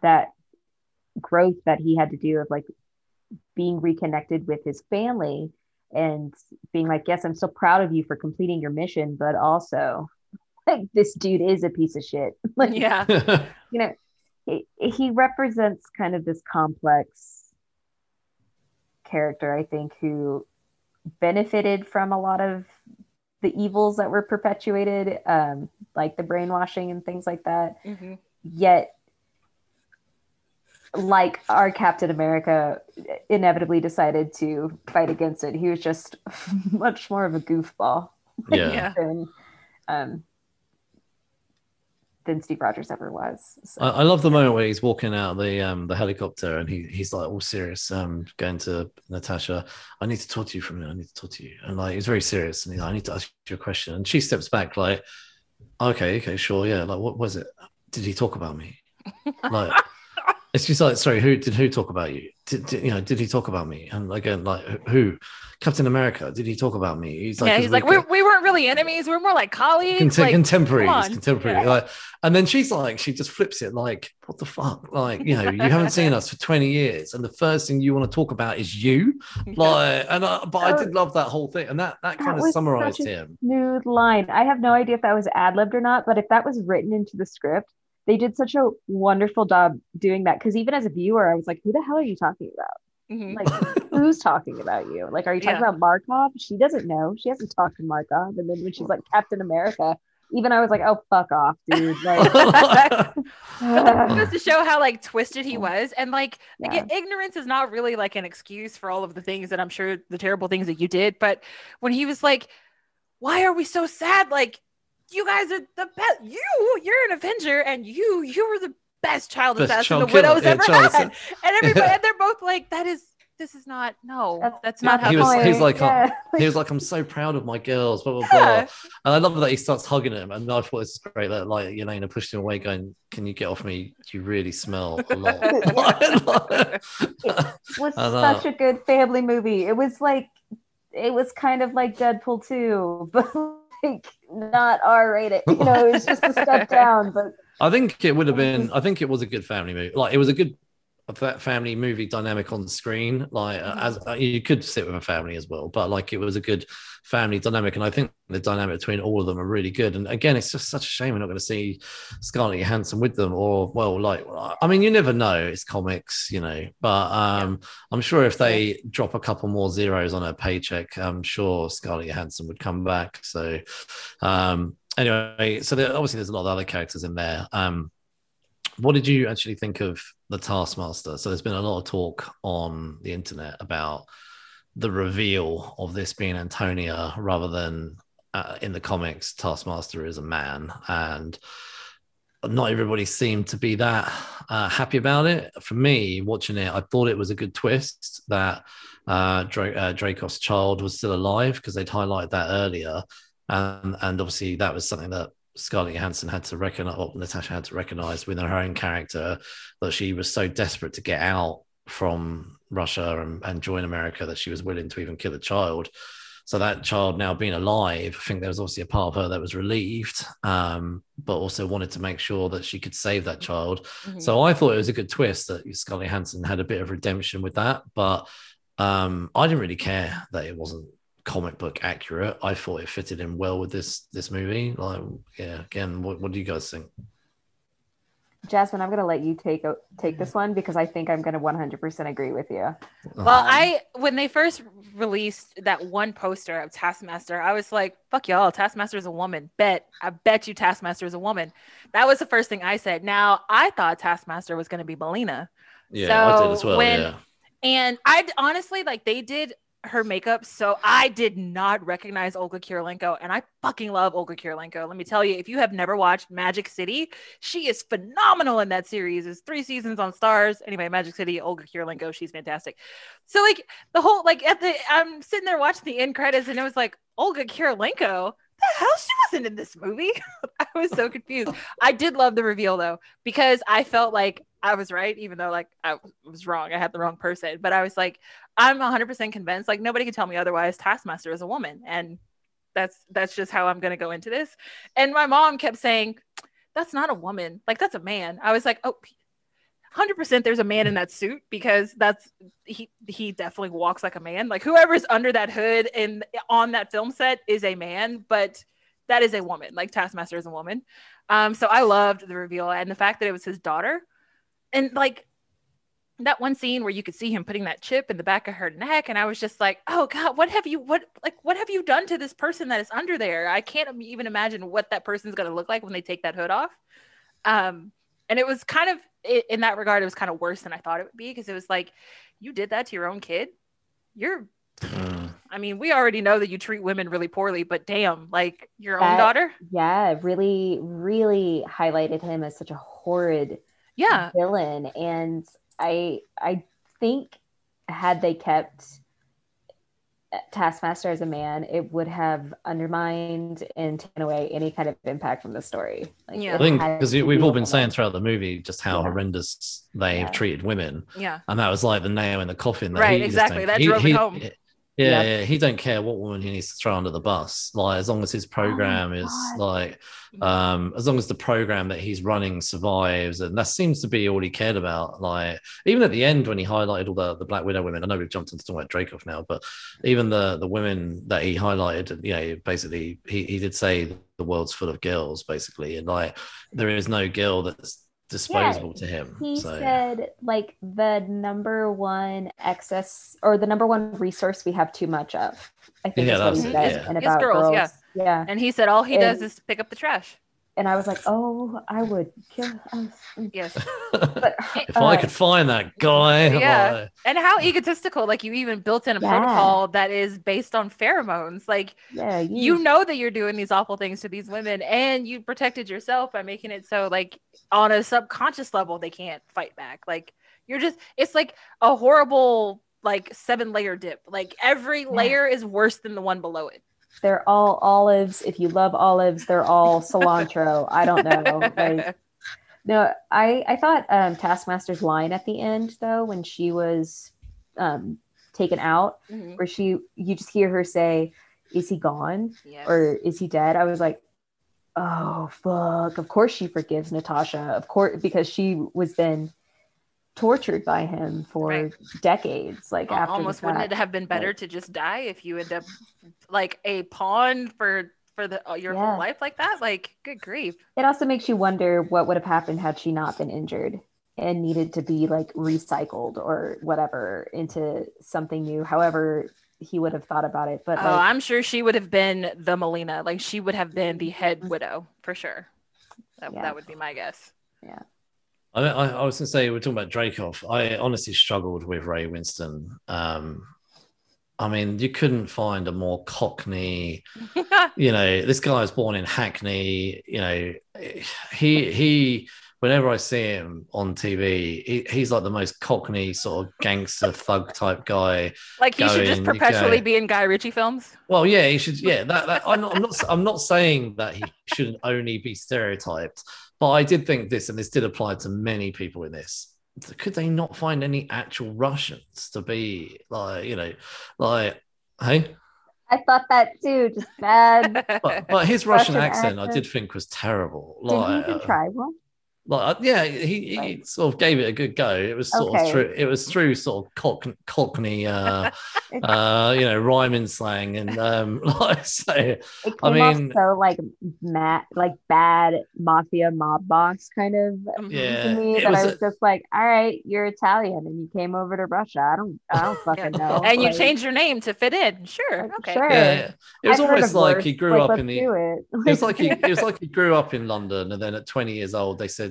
that growth that he had to do of like being reconnected with his family and being like yes i'm so proud of you for completing your mission but also <laughs> like this dude is a piece of shit <laughs> like Yeah. <laughs> you know he, he represents kind of this complex character i think who benefited from a lot of the evils that were perpetuated um, like the brainwashing and things like that Mhm. yet like our captain america inevitably decided to fight against it he was just <laughs> much more of a goofball yeah. Yeah. than um than steve rogers ever was so. I, I love the moment where he's walking out the um the helicopter and he he's like all serious, um, going to Natasha. I need to talk to you for a minute. I need to talk to you, and like he's very serious, and he's like, I need to ask you a question. And she steps back, like, okay, okay, sure, yeah. Like, what was it? Did he talk about me? <laughs> Like, it's just like, sorry, who did who talk about you? Did, did you know? Did he talk about me? And again, like, who? Captain America? Did he talk about me? He's like, yeah, he's like, we- we, we weren't really enemies. We're more like colleagues. Contem- like, contemporaries, contemporary. Yeah. Like, and then she's like, she just flips it like, what the fuck? Like, you know, you haven't seen us for 20 years, and the first thing you want to talk about is you. Like, and I, but I did love that whole thing, and that that That kind of summarized him. smooth line. I have no idea if that was ad libbed or not, but if that was written into the script, they did such a wonderful job doing that. Because even as a viewer, I was like, "Who the hell are you talking about? Mhm. Like, who's talking about you? Like, are you talking Yeah. about Markov? She doesn't know. She hasn't talked to Markov." And then when she's like Captain America, even I was like, oh fuck off, dude. Like, <laughs> <laughs> just to show how like twisted he was, and like Yeah. again, ignorance is not really like an excuse for all of the things that I'm sure the terrible things that you did. But when he was like, "Why are we so sad?" Like, you guys are the best. You, you're an Avenger, and you, you were the best child Best assassin child the killer. widow's ever child had. And everybody, and they're both like, "That is, this is not. No, That's- that's, not how." He was- works." he was like, um, yeah. <laughs> He was like, "I'm so proud of my girls." Blah blah Yeah. blah. And I love that he starts hugging him, and I thought it's great that like Yelena pushed him away, going, "Can you get off me? You really smell a lot." <laughs> <laughs> was I know. Uh, such a good family movie. It was like it was kind of like Deadpool 2, but like not R rated. You know, it was just a step <laughs> down, but I think it would have been. I think it was a good family movie. Like it was a good fa- family movie dynamic on the screen. Like uh, as uh, you could sit with a family as well, but like it was a good family dynamic, and I think the dynamic between all of them are really good. And again, it's just such a shame we're not going to see Scarlett Johansson with them, or well, like I mean, you never know. It's comics, you know, but um, I'm sure if they drop a couple more zeros on her paycheck, I'm sure Scarlett Johansson would come back. So. Um, anyway, so there, obviously there's a lot of other characters in there. Um, what did you actually think of the Taskmaster? So there's been a lot of talk on the internet about the reveal of this being Antonia rather than uh, in the comics, Taskmaster is a man, and not everybody seemed to be that uh, happy about it. For me, watching it, I thought it was a good twist that uh, uh, Dreykov's child was still alive because they'd highlighted that earlier, and and obviously that was something that Scarlett Johansson had to recognize, or Natasha had to recognize within her own character that she was so desperate to get out from Russia and, and join America that she was willing to even kill a child. So that child now being alive, I think there was obviously a part of her that was relieved, um, but also wanted to make sure that she could save that child. Mhm. So I thought it was a good twist that Scarlett Johansson had a bit of redemption with that, but um, I didn't really care that it wasn't comic book accurate. I thought it fitted in well with this this movie. Like, yeah, again, what, what do you guys think? Jasmine, I'm gonna let you take o- take this one because I think I'm gonna 100% agree with you. Well, Um, I when they first released that one poster of Taskmaster, I was like, "Fuck y'all, Taskmaster is a woman." Bet I bet you Taskmaster is a woman. That was the first thing I said. Now I thought Taskmaster was going to be Melina, Yeah, I did So as well. when- yeah. and I honestly like they did her makeup, so I did not recognize Olga Kurylenko, and I fucking love Olga Kurylenko. Let me tell you, if you have never watched Magic City, she is phenomenal in that series. It's three seasons on Starz. Anyway, Magic City, Olga Kurylenko, she's fantastic. So like the whole like at the I'm sitting there watching the end credits, and it was like Olga Kurylenko. The hell she wasn't in this movie. <laughs> I was so confused. I did love the reveal though because I felt like I was right, even though like I was wrong. I had the wrong person, but I was like, I'm 100% convinced. Like nobody can tell me otherwise. Taskmaster is a woman, and that's that's just how I'm gonna go into this. And my mom kept saying, "That's not a woman. Like that's a man." I was like, "Oh." 100% there's a man in that suit because that's he he definitely walks like a man. Like whoever's under that hood and on that film set is a man but that is a woman. Like taskmaster is a woman. Um so i loved the reveal and the fact that it was his daughter. And like that one scene where you could see him putting that chip in the back of her neck and i was just like oh god what have you what like what have you done to this person that is under there? I can't even imagine what that person's going to look like when they take that hood off. Um and it was kind of i- in that regard it was kind of worse than i thought it would be because it was like you did that to your own kid you're Mm. i mean we already know that you treat women really poorly but damn like your own daughter Yeah, really, really highlighted him as such a horrid yeah villain. And I I think had they kept Taskmaster as a man, it would have undermined and taken away any kind of impact from the story. Like, Yeah. I think because we've be all been saying throughout the movie just how Yeah. horrendous they have Yeah. treated women, yeah and that was like the nail in the coffin. That Right, he exactly. don't- That he- drove it he- home. Yeah, Yeah. yeah, he don't care what woman he needs to throw under the bus. Like as long as his program is Oh God. like, um, as long as the program that he's running survives, and that seems to be all he cared about. Like even at the end when he highlighted all the, the Black Widow women, I know we've jumped into talking about Dreykov now, but even the the women that he highlighted, you know, basically he, he did say the world's full of girls, basically, and like there is no girl that's disposable to him. He so said like the number one excess or the number one resource we have too much of. I think Yeah, is what he said. yeah. And It's about girls, girls, yeah. Yeah. And he said all he does is pick up the trash. And I was like, oh, I would kill. I was- Yes. <laughs> But if I uh, could find that guy, Yeah. like, And how egotistical, like you even built in a Yeah. protocol that is based on pheromones. Like yeah, you know that you're doing these awful things to these women and you protected yourself by making it so like on a subconscious level they can't fight back. Like you're just it's like a horrible like seven layer dip. Like every layer is worse than the one below it. They're all olives. If you love olives, they're all <laughs> cilantro. I don't know. Like, no, I I thought um, Taskmaster's line at the end though, when she was um, taken out, Mhm. where she you just hear her say, "Is he gone Yes. or is he dead?" I was like, "Oh fuck!" Of course she forgives Natasha. Of course because she was then tortured by him for Right. decades. Like after almost wouldn't it have been better Like- to just die if you end up like a pawn for for the uh, your Yeah. whole life like that? Like good grief. It also makes you wonder what would have happened had she not been injured and needed to be like recycled or whatever into something new. However, he would have thought about it. But oh, like, I'm sure she would have been the Melina. Like she would have been the head Mhm. widow for sure. That, Yeah. that would be my guess. I, I, I was going to say we're talking about Dreykov. I honestly struggled with Ray Winstone. Um, I mean, you couldn't find a more Cockney. <laughs> You know, this guy was born in Hackney. You know, he he. Whenever I see him on TV, he, he's like the most Cockney sort of gangster thug type guy. like he should just perpetually okay. be in Guy Ritchie films. Well, yeah, he should. Yeah, that, that I'm, not, I'm not. I'm not saying that he shouldn't only be stereotyped, but I did think this, and this did apply to many people in this. Could they not find any actual Russians to be like, you know, like, hey? I thought that too, just bad. But, but his Russian, Russian accent, I did think was terrible. Did Like, he even try one? Like, yeah, he, he Right. sort of gave it a good go. It was sort Okay. of through. It was through sort of cock, Cockney, uh, <laughs> uh, you know, rhyming slang, and um, <laughs> like so. It came I mean- off so like mad, like bad mafia mob boss kind of. Yeah, to me it that was I a- was just like, all right, you're Italian and you came over to Russia. I don't, I don't <laughs> fucking know. And you changed your name to fit in. Sure. like, Okay. sure. Yeah, yeah. it was I've almost like worse. he grew Like, up in the. it. It was like he. It was like he grew up in London, and then at 20 years old, they said,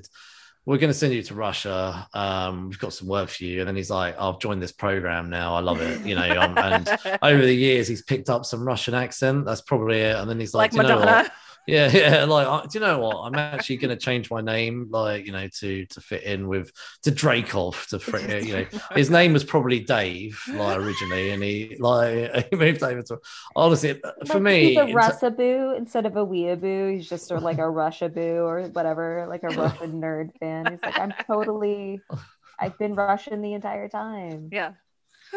"We're going to send you to Russia. Um, we've got some work for you." And then he's like, "I've joined this program now. I love it." You know, and <laughs> over the years, he's picked up some Russian accent. That's probably it. And then he's like, like "Do you know what? Madonna. Yeah, <laughs> yeah. Like, uh, do you know what? I'm actually going to change my name, like, you know, to to fit in with to Dreykov. To fr- you know, his name was probably Dave, like originally, and he like <laughs> he moved over to. Honestly, for Like, me, he's a in t- Russaboo instead of a weeaboo. He's just sort of like a Rushaboo or whatever, like a Russian <laughs> nerd fan. He's like, I'm totally, I've been Russian the entire time. Yeah.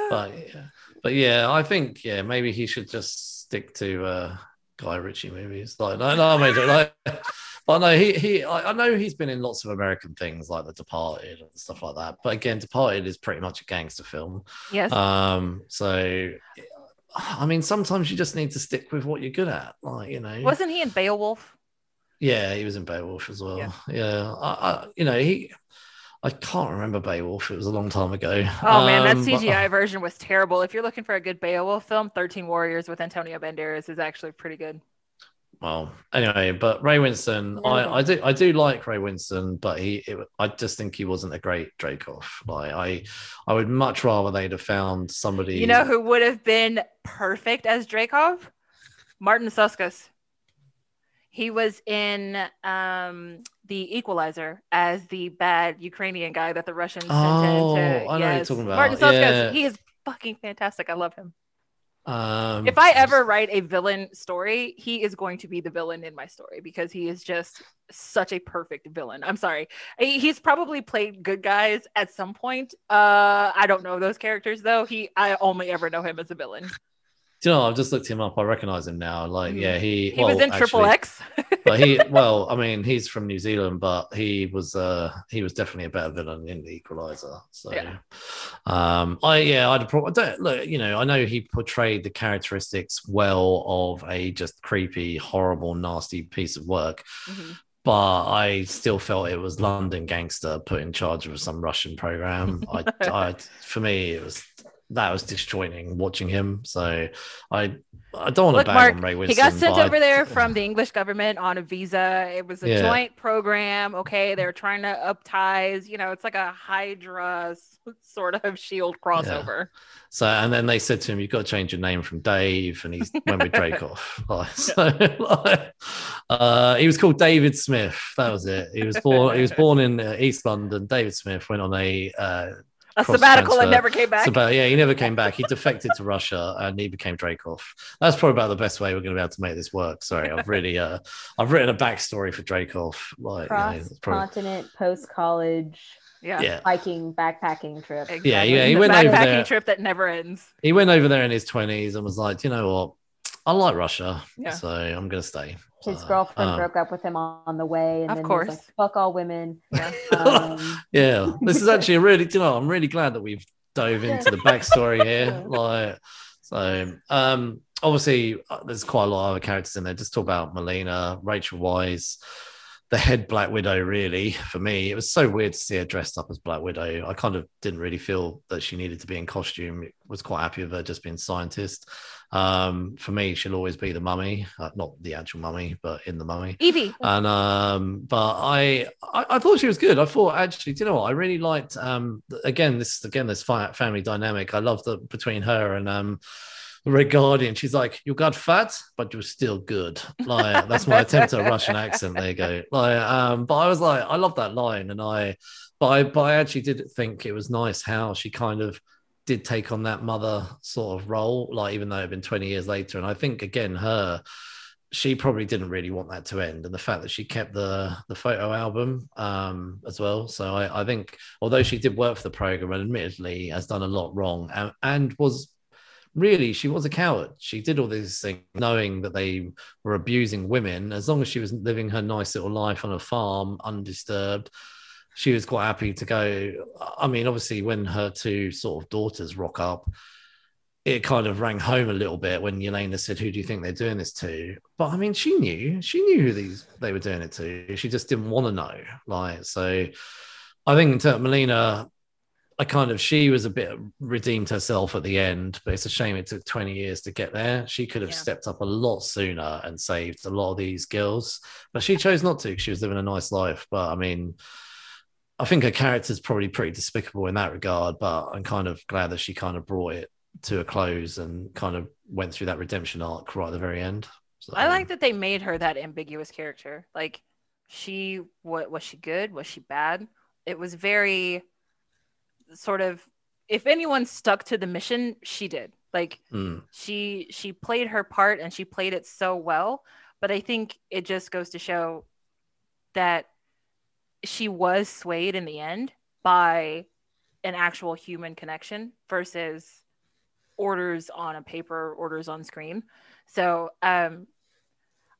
but yeah, but yeah, I think yeah, maybe he should just stick to uh Guy Ritchie movies. Like no, no, I mean, like, but no, he he, I, I know he's been in lots of American things like The Departed and stuff like that. But again, Departed is pretty much a gangster film. Yes. Um, so I mean, sometimes you just need to stick with what you're good at, like you know. Wasn't he in Beowulf? Yeah, he was in Beowulf as well. Yeah. Yeah, I, I, you know, he. I can't remember Beowulf. It was a long time ago. Oh man, that Um, but- CGI version was terrible. If you're looking for a good Beowulf film, 13 Warriors with Antonio Banderas is actually pretty good. Well, anyway, but Ray Winstone, Yeah. I, I do I do like Ray Winstone, but he it, I just think he wasn't a great Dreykov. Like I I would much rather they'd have found somebody. You know who would have been perfect as Dreykov? Marton Csokas. He was in um, the Equalizer as the bad Ukrainian guy that the Russians Oh, sent in I to. know what you're yes. talking about. Marton Csokas. Yeah. He is fucking fantastic. I love him. Um, If I ever write a villain story, he is going to be the villain in my story because he is just such a perfect villain. I'm sorry. He's probably played good guys at some point. Uh, I don't know those characters though. He, I only ever know him as a villain. Do you know, I've just looked him up. I recognize him now. Like, yeah, he He was in Triple X. <laughs> but he <laughs> well i mean he's from new zealand but he was uh he was definitely a better villain in the equalizer so Yeah. um i yeah i'd pro- I don't look you know i know he portrayed the characteristics well of a just creepy horrible nasty piece of work Mhm. but i still felt it was london gangster put in charge of some russian program i, <laughs> I for me it was that was disjointing watching him. So I I don't want to bang Mark, on Ray Winstone. he got sent but I- over there from the English government on a visa. It was a Yeah. joint program. Okay, they're trying to up ties. You know, it's like a Hydra sort of shield crossover. So and then they said to him, "You've got to change your name from Dave," and he went with Dreykov. Like, so, like, uh, he was called David Smith. That was it. He was born. He was born in uh, East London. David Smith went on a uh, A Cross sabbatical and never came back. So, but yeah, he never came back. He defected to Russia and he became Dreykov. That's probably about the best way we're going to be able to make this work. Sorry, I've really, uh, I've written a backstory for Dreykov. Like, you know, Cross it's probably- continent, post college, yeah. yeah, hiking, backpacking trip. Exactly. Yeah, yeah, he The went over backpacking there- trip that never ends. he went over there in his twenties and was like, you know what, I like Russia, Yeah. so I'm going to stay. His So, girlfriend um, broke up with him on, on the way, and Of then course. like, "Fuck all women." Yeah. Um, <laughs> yeah, this is actually a really, you know, I'm really glad that we've dove into the backstory here. <laughs> Like, so, um, obviously, uh, there's quite a lot of other characters in there. Just talk about Melina, Rachel Weisz, the head Black Widow. Really, for me, it was so weird to see her dressed up as Black Widow. I kind of didn't really feel that she needed to be in costume. Was quite happy with her just being scientist. Um, for me, she'll always be the mummy, uh, not the actual mummy, but in the mummy. Evie. And um, but I, I I thought she was good. I thought actually, do you know what? I really liked um again this again this family dynamic. I love the between her and um the Red Guardian. She's like, you got fat, but you're still good. Like that's my attempt at a Russian accent. There you go. Like um, but I was like, I love that line, and I, but I, but I actually did think it was nice how she kind of did take on that mother sort of role, like even though it had been 20 years later. And I think again, her she probably didn't really want that to end. And the fact that she kept the the photo album um as well. So i i think although she did work for the program and admittedly has done a lot wrong and, and was really she was a coward. She did all these things knowing that they were abusing women. As long as she was living her nice little life on a farm undisturbed she was quite happy to go i mean obviously when her two sort of daughters rock up it kind of rang home a little bit when Yelena said, "Who do you think they're doing this to?" But I mean, she knew, she knew who these they were doing it to. She just didn't want to know. Like, so I think in terms of Melina, I kind of she was a bit redeemed herself at the end, but it's a shame it took 20 years to get there. She could have Yeah. stepped up a lot sooner and saved a lot of these girls, but she chose not to because she was living a nice life. But I mean, I think her character's probably pretty despicable in that regard, but I'm kind of glad that she kind of brought it to a close and kind of went through that redemption arc right at the very end. So, I like that they made her that ambiguous character. Like, she what was she good? Was she bad? It was very sort of. If anyone stuck to the mission, she did. Like, Mm, she she played her part and she played it so well. But I think it just goes to show that she was swayed in the end by an actual human connection versus orders on a paper, orders on screen. So um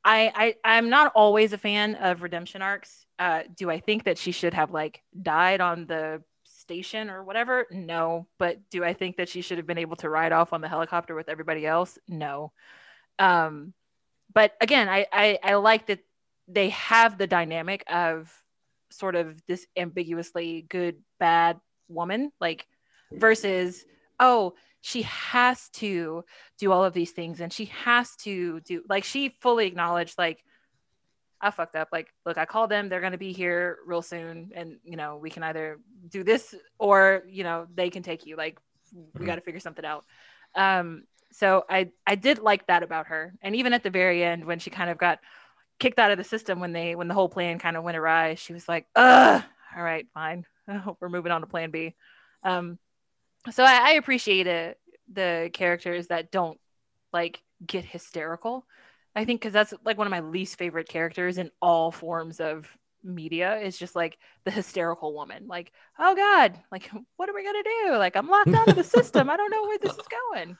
I, I I'm not always a fan of redemption arcs. Uh, do I think that she should have like died on the station or whatever? No. But do I think that she should have been able to ride off on the helicopter with everybody else? No. Um, but again, I, I I like that they have the dynamic of sort of this ambiguously good bad woman, like versus oh she has to do all of these things and she has to do like she fully acknowledged like I fucked up. Like, look, I called them. They're going to be here real soon. And, you know, we can either do this or, you know, they can take you. Like, we Mhm. got to figure something out. Um, so I, I did like that about her. And even at the very end, when she kind of got kicked out of the system, when they, when the whole plan kind of went awry, she was like, ugh, all right, fine. <laughs> We're moving on to plan B. Um, so I, I appreciate it, the characters that don't like get hysterical. I think because that's like one of my least favorite characters in all forms of media is just like the hysterical woman. Like, oh God, like <laughs> what are we gonna do? Like I'm locked out of the system. I don't know where this is going.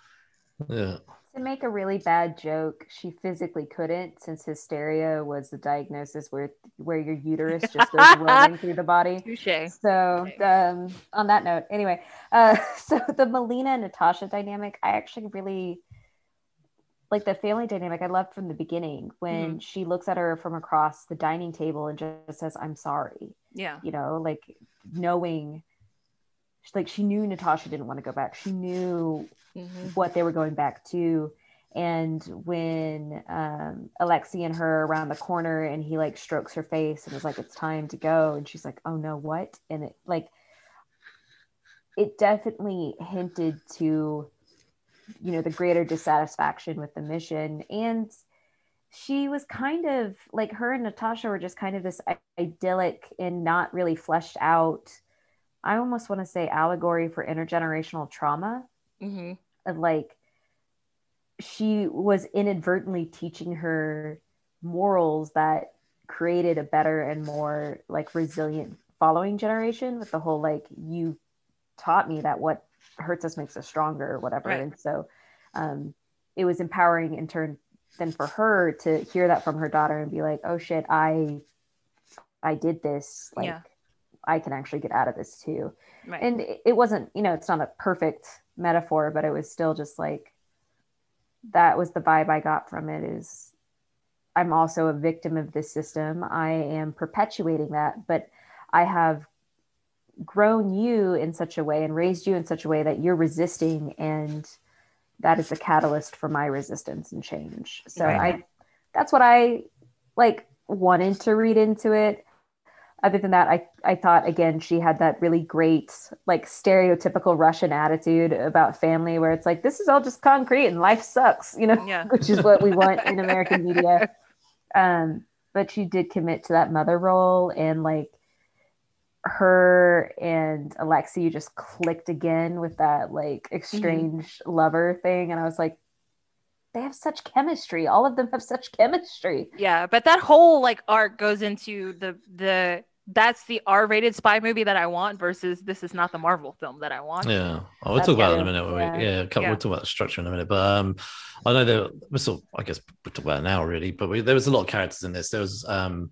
<laughs> yeah. To make a really bad joke, she physically couldn't since hysteria was the diagnosis where where your uterus just goes <laughs> rolling through the body. Touche. So um, on that note, anyway, uh, <laughs> so the Melina and Natasha dynamic, I actually really like the family dynamic. I loved from the beginning when she looks at her from across the dining table and just says, "I'm sorry." Yeah. You know, like knowing like she knew Natasha didn't want to go back. She knew Mhm. what they were going back to. And when um, Alexei and her around the corner and he like strokes her face and is like, it's time to go. And she's like, oh no, what? And it like, it definitely hinted to, you know, the greater dissatisfaction with the mission. And she was kind of like her and Natasha were just kind of this idyllic and not really fleshed out. I almost want to say allegory for intergenerational trauma Mhm. of like she was inadvertently teaching her morals that created a better and more like resilient following generation with the whole like you taught me that what hurts us makes us stronger or whatever Right. and so um it was empowering in turn then for her to hear that from her daughter and be like oh shit i i did this like Yeah. I can actually get out of this too Right. and it wasn't you know it's not a perfect metaphor but it was still just like that was the vibe i got from it is i'm also a victim of this system i am perpetuating that but i have grown you in such a way and raised you in such a way that you're resisting and that is the catalyst for my resistance and change so Right. i that's what i like wanted to read into it other than that i i thought again she had that really great like stereotypical russian attitude about family where it's like this is all just concrete and life sucks you know yeah. <laughs> which is what we want in <laughs> american media. Um but she did commit to that mother role and like her and alexei just clicked again with that like exchange lover thing. And i was like they have such chemistry. All of them have such chemistry. Yeah, but that whole like arc goes into the the that's the R-rated spy movie that I want versus this is not the Marvel film that I want. Yeah, oh, we'll That's talk about it in a minute. Yeah. We, yeah, co- Yeah. we'll talk about the structure in a minute. But um, I know there. We're sort of, I guess we'll talk about it now, really. But we, there was a lot of characters in this. There was um,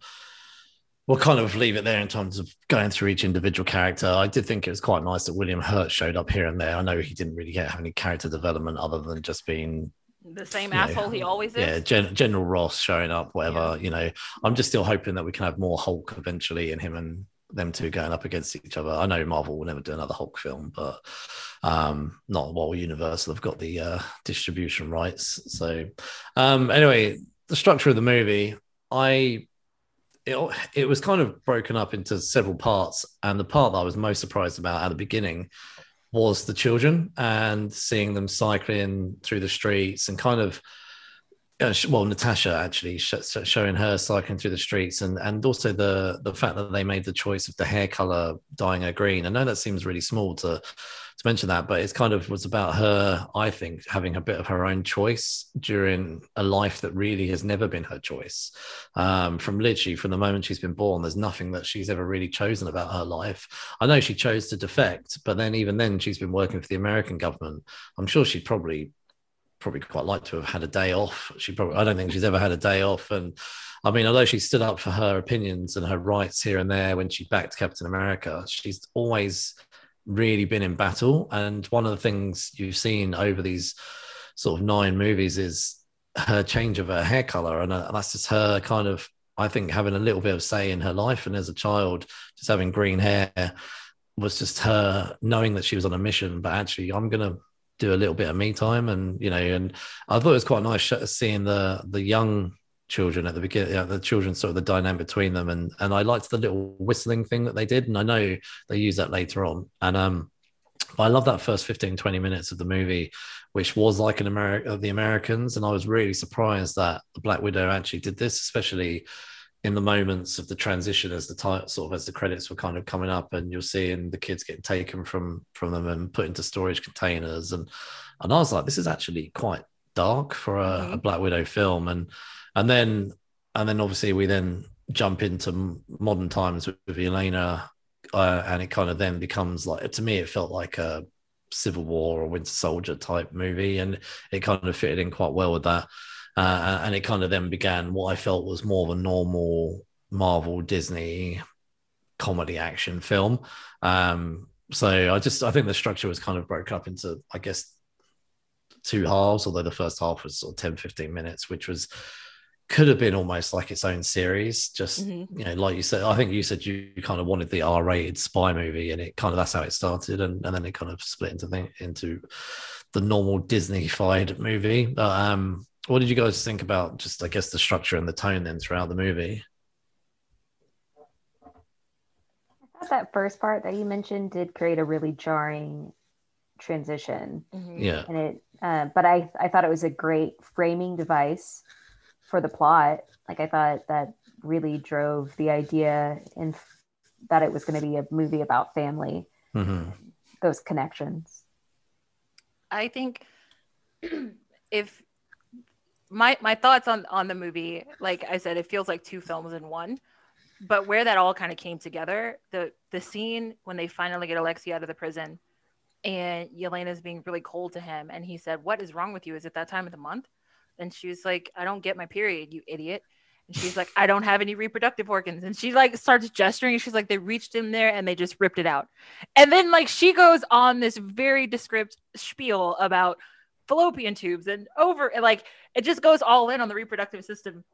we'll kind of leave it there in terms of going through each individual character. I did think it was quite nice that William Hurt showed up here and there. I know he didn't really get have any character development other than just being The same Yeah. asshole he always yeah, is. Gen- General Ross showing up, whatever. You know, I'm just still hoping that we can have more Hulk eventually, and him and them two going up against each other. I know Marvel will never do another Hulk film, but um, not while Universal have got the uh, distribution rights. So, um, anyway, the structure of the movie, I. It, it was kind of broken up into several parts, and the part that I was most surprised about at the beginning was the children and seeing them cycling through the streets and kind of uh, well natasha actually sh- sh- showing her cycling through the streets and and also the the fact that they made the choice of the hair color dyeing her green. I know that seems really small to to mention that but it's kind of was about her i think having a bit of her own choice during a life that really has never been her choice. Um, from literally from the moment she's been born there's nothing that she's ever really chosen about her life. I know she chose to defect but then even then she's been working for the american government. I'm sure she'd probably probably quite like to have had a day off. She probably i don't think she's ever had a day off. And i mean although she stood up for her opinions and her rights here and there when she backed captain america she's always really been in battle. And one of the things you've seen over these sort of nine movies is her change of her hair color. And uh, that's just her kind of i think having a little bit of say in her life. And as a child just having green hair was just her knowing that she was on a mission but actually i'm gonna do a little bit of me time and you know and i thought it was quite nice seeing the the young children at the beginning the children sort of the dynamic between them and and i liked the little whistling thing that they did and i know they use that later on and um I love that first 15, 20 minutes of the movie, which was like an America of the Americans. And I was really surprised that the Black Widow actually did this, especially in the moments of the transition as the time sort of as the credits were kind of coming up and you're seeing the kids getting taken from from them and put into storage containers. And and I was like, this is actually quite dark for a, a Mhm. Black Widow film. And and then and then obviously we then jump into modern times with, with Yelena uh, and it kind of then becomes like to me it felt like a civil war or winter soldier type movie and it kind of fitted in quite well with that uh, and it kind of then began what i felt was more of a normal marvel disney comedy action film um so i just i think the structure was kind of broke up into i guess two halves although the first half was sort of 10 15 minutes which was could have been almost like its own series. Just Mhm. you know, like you said, I think you said you kind of wanted the R-rated spy movie, and it kind of that's how it started, and, and then it kind of split into the, into the normal Disney-fied movie. But, um, what did you guys think about just I guess the structure and the tone then throughout the movie? I thought that first part that you mentioned did create a really jarring transition, Mhm. Yeah, and it. Uh, but I I thought it was a great framing device for the plot. Like I thought that really drove the idea and that it was going to be a movie about family, hmm those connections. I think <clears throat> if my my thoughts on on the movie, like I said, it feels like two films in one. But where that all kind of came together, the the scene when they finally get Alexei out of the prison, and Yelena's being really cold to him, and he said, "What is wrong with you? Is it that time of the month?" And she was like, "I don't get my period, you idiot." And she's like, "I don't have any reproductive organs." And she like starts gesturing, and she's like, "They reached in there and they just ripped it out." And then like she goes on this very descriptive spiel about fallopian tubes and over and like it just goes all in on the reproductive system.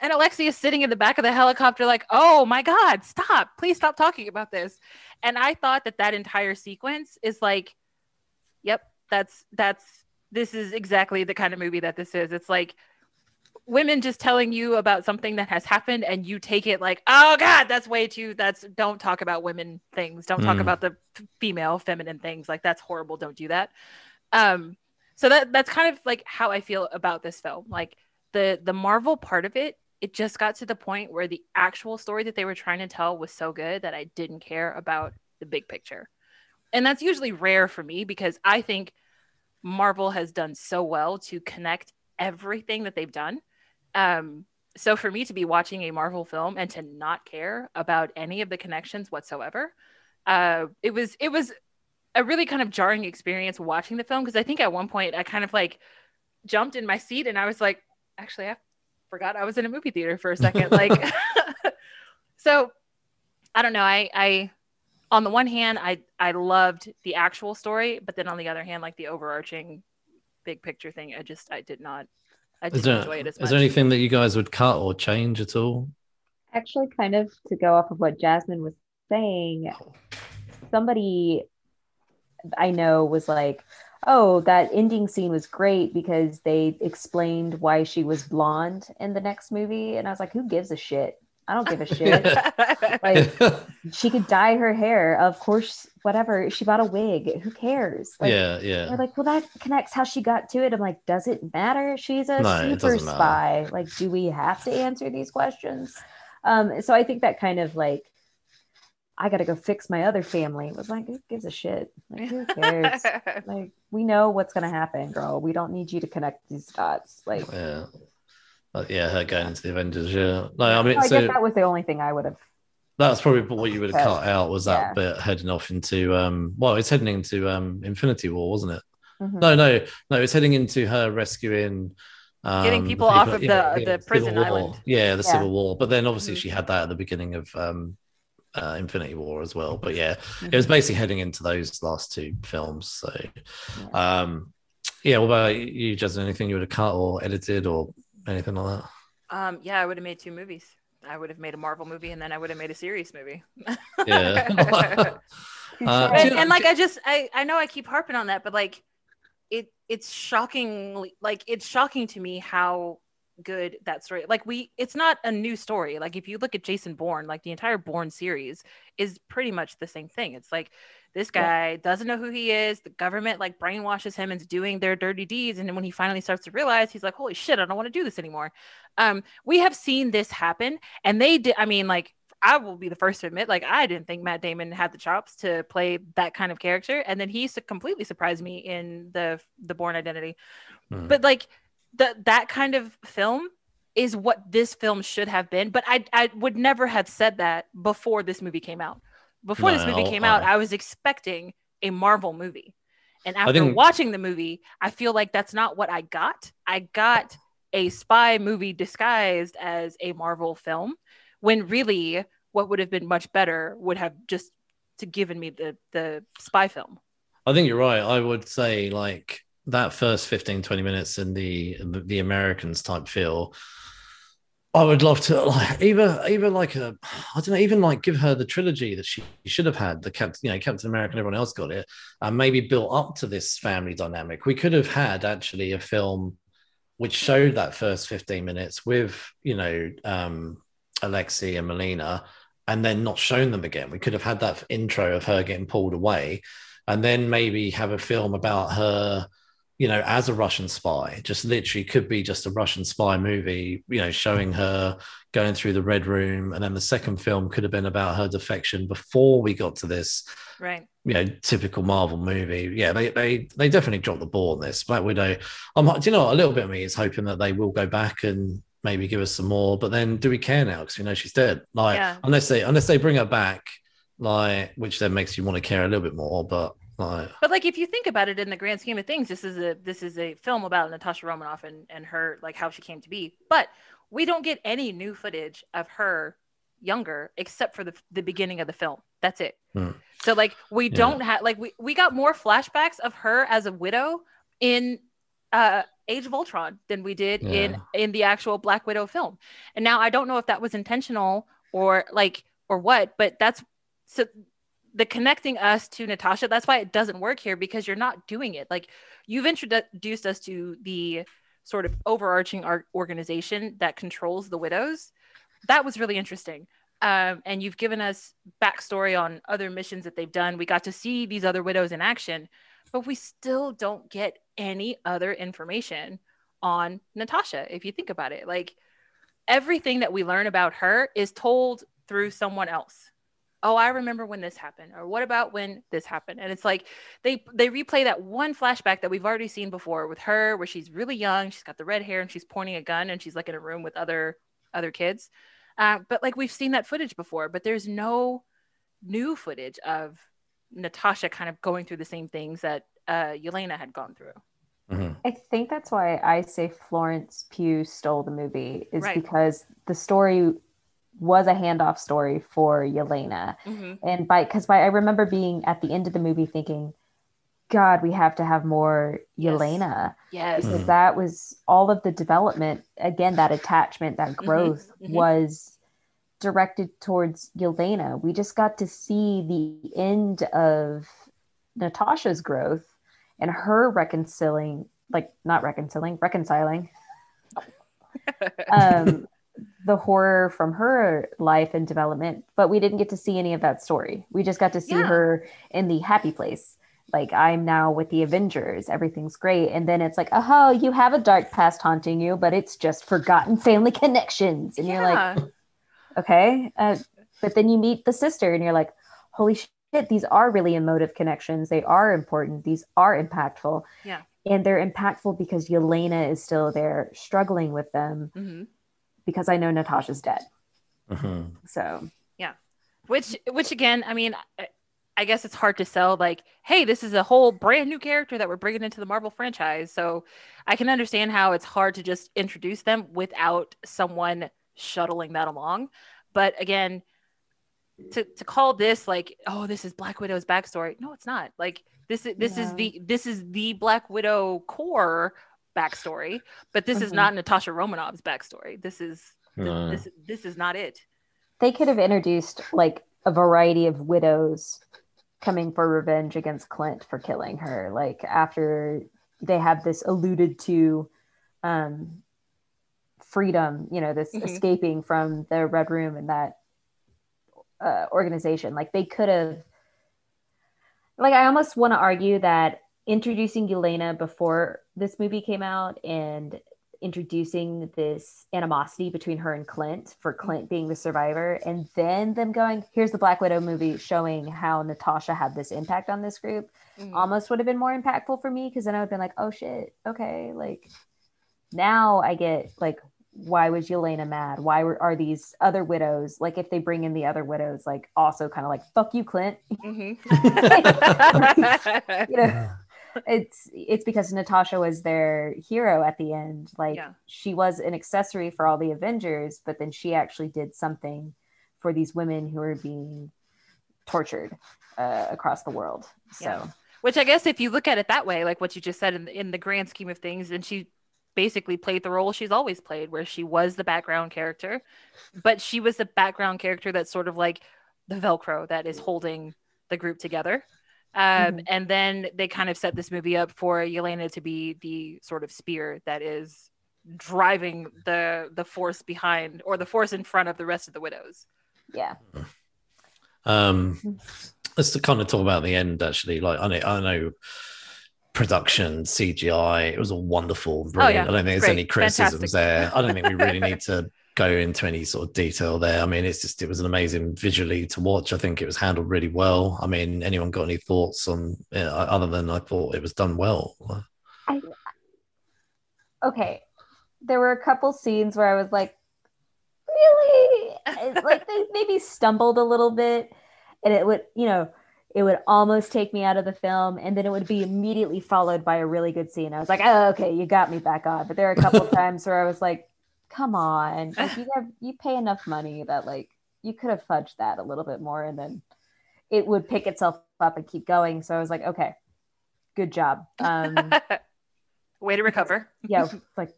And Alexei is sitting in the back of the helicopter, like, oh my God, stop. Please stop talking about this. And I thought that that entire sequence is like, yep, that's, that's, this is exactly the kind of movie that this is. It's like women just telling you about something that has happened and you take it like, oh God, that's way too, that's, don't talk about women things. Don't talk Mm. about the f- female, feminine things. Like, that's horrible. Don't do that. Um, so that that's kind of like how I feel about this film. Like the the Marvel part of it, it just got to the point where the actual story that they were trying to tell was so good that I didn't care about the big picture. And that's usually rare for me because I think Marvel has done so well to connect everything that they've done. Um, so for me to be watching a Marvel film and to not care about any of the connections whatsoever, uh, it was it was a really kind of jarring experience watching the film because I think at one point I kind of like jumped in my seat and I was like, actually, I forgot I was in a movie theater for a <laughs> second. like, <laughs> so I don't know. I, I, on the one hand, I, I loved the actual story, but then on the other hand, like the overarching big picture thing, I just, I did not, I Is didn't there, enjoy it as is there anything that you guys would cut or change at all? Actually, kind of to go off of what Jasmine was saying, oh. somebody I know was like, oh, that ending scene was great because they explained why she was blonde in the next movie. And I was like, who gives a shit? I don't give a shit. <laughs> like, <laughs> she could dye her hair. Of course, whatever. She bought a wig. Who cares? Like, yeah, They're like, well, that connects how she got to it. I'm like, does it matter? She's a No, super doesn't matter. spy. Like, do we have to answer these questions? Um, so I think that kind of like, I got to go fix my other family. It was like, who gives a shit? Like, who cares? <laughs> like, we know what's gonna happen, girl. We don't need you to connect these dots. Like, Yeah. Uh, yeah, her going into the Avengers. Yeah. No, I mean, I so guess that was the only thing I would have. that's probably what you would have cut out was that Yeah. bit heading off into um well, it's heading into um Infinity War, wasn't it? Mhm. No, no, no, it's heading into her rescuing um, Getting the people off of the- the prison island. Yeah, the Yeah. Civil War. But then obviously Mhm. she had that at the beginning of um uh, Infinity War as well. But yeah, it Mm-hmm. was basically heading into those last two films. So um yeah, what about you, Justin? Anything you would have cut or edited or anything like that? um, yeah, I would have made two movies. I would have made a Marvel movie and then I would have made a series movie. Yeah. <laughs> <laughs> Uh, and, and like I just I I know I keep harping on that, but like it it's shockingly like it's shocking to me how good that story like we it's not a new story like if you look at jason bourne like the entire bourne series is pretty much the same thing it's like this guy doesn't know who he is the government like brainwashes him into doing their dirty deeds and then when he finally starts to realize he's like holy shit i don't want to do this anymore um we have seen this happen and they did i mean like I will be the first to admit, like I didn't think Matt Damon had the chops to play that kind of character, and then he su- completely surprised me in the the Bourne Identity. Hmm. But like the that kind of film is what this film should have been. But I I would never have said that before this movie came out. Before this movie No, came out, uh, I was expecting a Marvel movie, and after think- watching the movie, I feel like that's not what I got. I got a spy movie disguised as a Marvel film when really what would have been much better would have just to given me the the spy film. I think you're right. I would say like that first 15, 20 minutes in the the Americans type feel. I would love to like either either like a I don't know even like give her the trilogy that she should have had the Captain you know Captain America and everyone else got it and maybe built up to this family dynamic. We could have had actually a film which showed that first 15 minutes with you know um Alexei and Melina and then not shown them again. We could have had that intro of her getting pulled away and then maybe have a film about her you know, as a Russian spy, just literally could be just a Russian spy movie, you know, showing her going through the Red Room. And then the second film could have been about her defection before we got to this, right? You know, typical Marvel movie. Yeah, they they they definitely dropped the ball on this. Black Widow. I'm, do you know, a little bit of me is hoping that they will go back and maybe give us some more. But then, do we care now? Because we know she's dead. Like, yeah. unless they unless they bring her back, like, which then makes you want to care a little bit more. But but like if you think about it in the grand scheme of things, this is a this is a film about Natasha Romanoff and, and her like how she came to be. But we don't get any new footage of her younger except for the the beginning of the film. That's it. Hmm. So like we yeah. don't have like we, we got more flashbacks of her as a widow in uh Age of Ultron than we did yeah. in in the actual Black Widow film. And now I don't know if that was intentional or like or what, but that's so the connecting us to Natasha, that's why it doesn't work here because you're not doing it. Like you've introduced us to the sort of overarching organization that controls the widows. That was really interesting. Um, and you've given us backstory on other missions that they've done. We got to see these other widows in action, but we still don't get any other information on Natasha. If you think about it, like everything that we learn about her is told through someone else oh i remember when this happened or what about when this happened and it's like they they replay that one flashback that we've already seen before with her where she's really young she's got the red hair and she's pointing a gun and she's like in a room with other other kids uh, but like we've seen that footage before but there's no new footage of natasha kind of going through the same things that uh, yelena had gone through mm-hmm. I think that's why I say Florence Pugh stole the movie is right. because the story was a handoff story for Yelena. Mm-hmm. And by because by I remember being at the end of the movie thinking, God, we have to have more Yelena. Yes. Because mm-hmm. that was all of the development, again, that attachment, that mm-hmm. growth mm-hmm. was directed towards Yelena. We just got to see the end of Natasha's growth and her reconciling, like not reconciling, reconciling. <laughs> um the horror from her life and development, but we didn't get to see any of that story. We just got to see yeah. her in the happy place. Like I'm now with the Avengers, everything's great. And then it's like, oh, you have a dark past haunting you, but it's just forgotten family <laughs> connections. And yeah. you're like, okay. Uh, but then you meet the sister and you're like, holy shit, these are really emotive connections. They are important. These are impactful. Yeah. And they're impactful because Yelena is still there struggling with them. Mm-hmm because I know Natasha's dead. Uh-huh. So yeah, which which again, I mean, I, I guess it's hard to sell like, hey, this is a whole brand new character that we're bringing into the Marvel franchise. So I can understand how it's hard to just introduce them without someone shuttling that along. But again, to, to call this like, oh, this is Black Widow's backstory. No, it's not. Like this is this yeah. is the this is the Black Widow core backstory, but this mm-hmm. is not Natasha Romanoff's backstory. This is uh. this this is not it. They could have introduced like a variety of widows coming for revenge against Clint for killing her. Like after they have this alluded to um freedom, you know, this mm-hmm. escaping from the red room and that uh, organization. Like they could have like I almost want to argue that introducing Yelena before this movie came out and introducing this animosity between her and Clint for Clint being the survivor, and then them going, here's the Black Widow movie showing how Natasha had this impact on this group, mm-hmm. almost would have been more impactful for me because then I would have been like, oh shit, okay, like now I get like why was Yelena mad? Why were, are these other widows like if they bring in the other widows like also kind of like fuck you Clint, mm-hmm. <laughs> you know it's it's because Natasha was their hero at the end. Like yeah. she was an accessory for all the Avengers, but then she actually did something for these women who are being tortured uh, across the world. So, yeah. which I guess if you look at it that way, like what you just said in the, in the grand scheme of things, and she basically played the role she's always played, where she was the background character, but she was the background character that's sort of like the Velcro that is holding the group together. Um, mm-hmm. And then they kind of set this movie up for Yelena to be the sort of spear that is driving the the force behind or the force in front of the rest of the widows. Yeah. <sighs> Um, let's kind of talk about the end. Actually, like I know, I know production, CGI, it was all wonderful, brilliant. Oh, yeah. I don't think there's Great. any criticisms Fantastic. there. I don't think we really <laughs> need to go into any sort of detail there. I mean, it's just it was an amazing visually to watch. I think it was handled really well. I mean, anyone got any thoughts on you know, other than I thought it was done well? I, okay, there were a couple scenes where I was like, really, like they <laughs> maybe stumbled a little bit, and it would you know it would almost take me out of the film and then it would be immediately followed by a really good scene i was like oh okay you got me back on but there are a couple <laughs> times where i was like come on. <laughs> Like you have you pay enough money that like you could have fudged that a little bit more and then it would pick itself up and keep going. So i was like okay good job. Um <laughs> way to recover. <laughs> Yeah like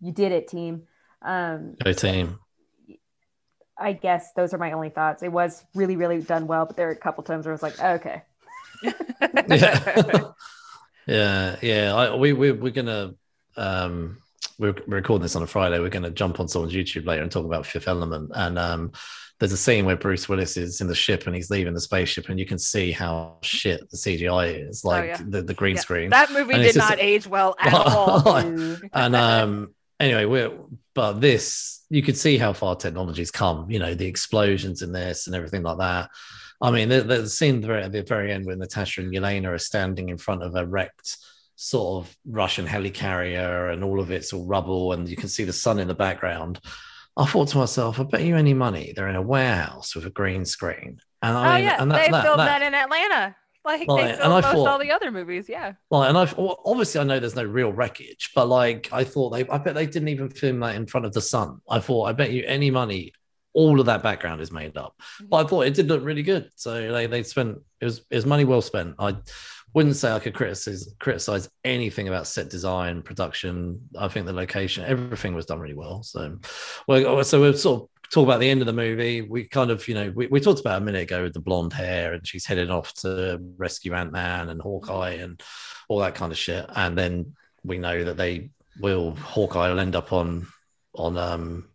you did it team. Um go team. I guess those are my only thoughts. It was really really done well but there are a couple times where i was like okay. Yeah. Yeah yeah I, we, we we're gonna um we're, recording this on a Friday. We're going to jump on someone's YouTube later and talk about Fifth Element. And um, there's a scene where Bruce Willis is in the ship and he's leaving the spaceship, and you can see how shit the CGI is, oh, like oh, yeah. the, the green yeah. screen. That movie and did not age well at <laughs> all. <laughs> and um, anyway, we're but this you could see how far technology's come. You know, the explosions in this and everything like that. I mean, the, the scene at the very end when Natasha and Yelena are standing in front of a wrecked sort of Russian helicarrier and all of it's all rubble, and you can see the sun in the background. I thought to myself, I bet you any money they're in a warehouse with a green screen. And I oh, mean, yeah, and that, they that, filmed that, that, in Atlanta. Like, like they filmed most thought, all the other movies, yeah. Like, and I obviously I know there's no real wreckage, but like I thought they, I bet they didn't even film that in front of the sun. I thought, I bet you any money, all of that background is made up. Mm-hmm. But I thought it did look really good, so they they spent it was it was money well spent. I wouldn't say I could criticize criticize anything about set design, production. I think the location, everything was done really well. So, well, so we'll sort of talk about the end of the movie. We kind of, you know, we, we talked about a minute ago with the blonde hair, and she's heading off to rescue Ant Man and Hawkeye and all that kind of shit. And then we know that they will Hawkeye will end up on on um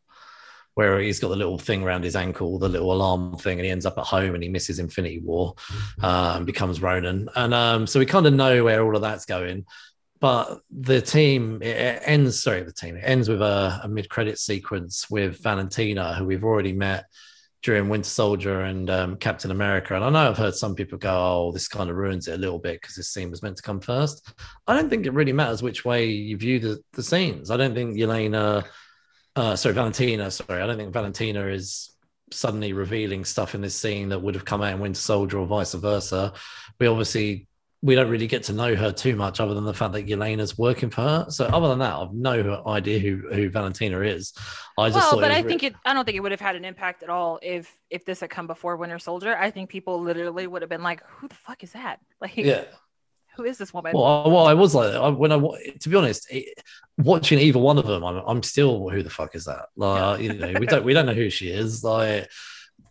where he's got the little thing around his ankle, the little alarm thing, and he ends up at home and he misses Infinity War, um, becomes Ronin. and um, so we kind of know where all of that's going. But the team it ends. Sorry, the team it ends with a, a mid-credit sequence with Valentina, who we've already met during Winter Soldier and um, Captain America. And I know I've heard some people go, "Oh, this kind of ruins it a little bit because this scene was meant to come first. I don't think it really matters which way you view the, the scenes. I don't think Yelena uh, sorry, Valentina. Sorry, I don't think Valentina is suddenly revealing stuff in this scene that would have come out in Winter Soldier or vice versa. We obviously we don't really get to know her too much, other than the fact that Yelena's working for her. So, other than that, I've no idea who, who Valentina is. I just well, but I think it. I don't think it would have had an impact at all if if this had come before Winter Soldier. I think people literally would have been like, "Who the fuck is that?" <laughs> Like, yeah who is this woman? Well, well I was like, I, when I, want to be honest, it, watching either one of them, I'm, I'm still, who the fuck is that? Like, you know, we don't, we don't know who she is. Like,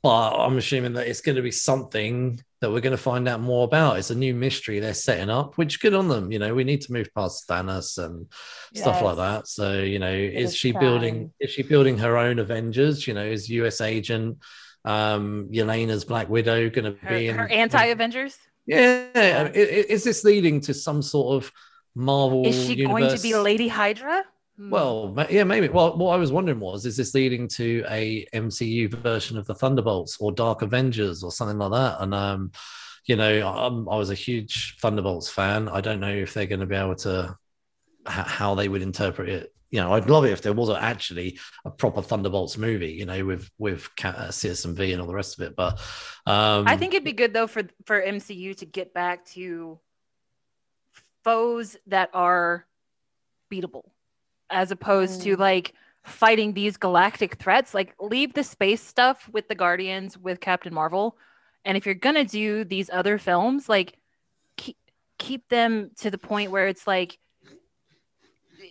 but I'm assuming that it's going to be something that we're going to find out more about. It's a new mystery they're setting up, which good on them. You know, we need to move past Thanos and yes. stuff like that. So, you know, it is she building? Is she building her own Avengers? You know, is U.S. Agent um Yelena's Black Widow going to be in her anti-Avengers? Yeah, is this leading to some sort of Marvel? Is she universe? going to be Lady Hydra? Hmm. Well, yeah, maybe. Well, what I was wondering was, is this leading to a MCU version of the Thunderbolts or Dark Avengers or something like that? And um, you know, I'm, I was a huge Thunderbolts fan. I don't know if they're going to be able to how they would interpret it you know, I'd love it if there was actually a proper Thunderbolts movie, you know, with with uh, Citizen V and all the rest of it. But um, I think it'd be good though for for MCU to get back to foes that are beatable, as opposed mm. to like fighting these galactic threats. Like leave the space stuff with the Guardians with Captain Marvel, and if you're gonna do these other films, like keep keep them to the point where it's like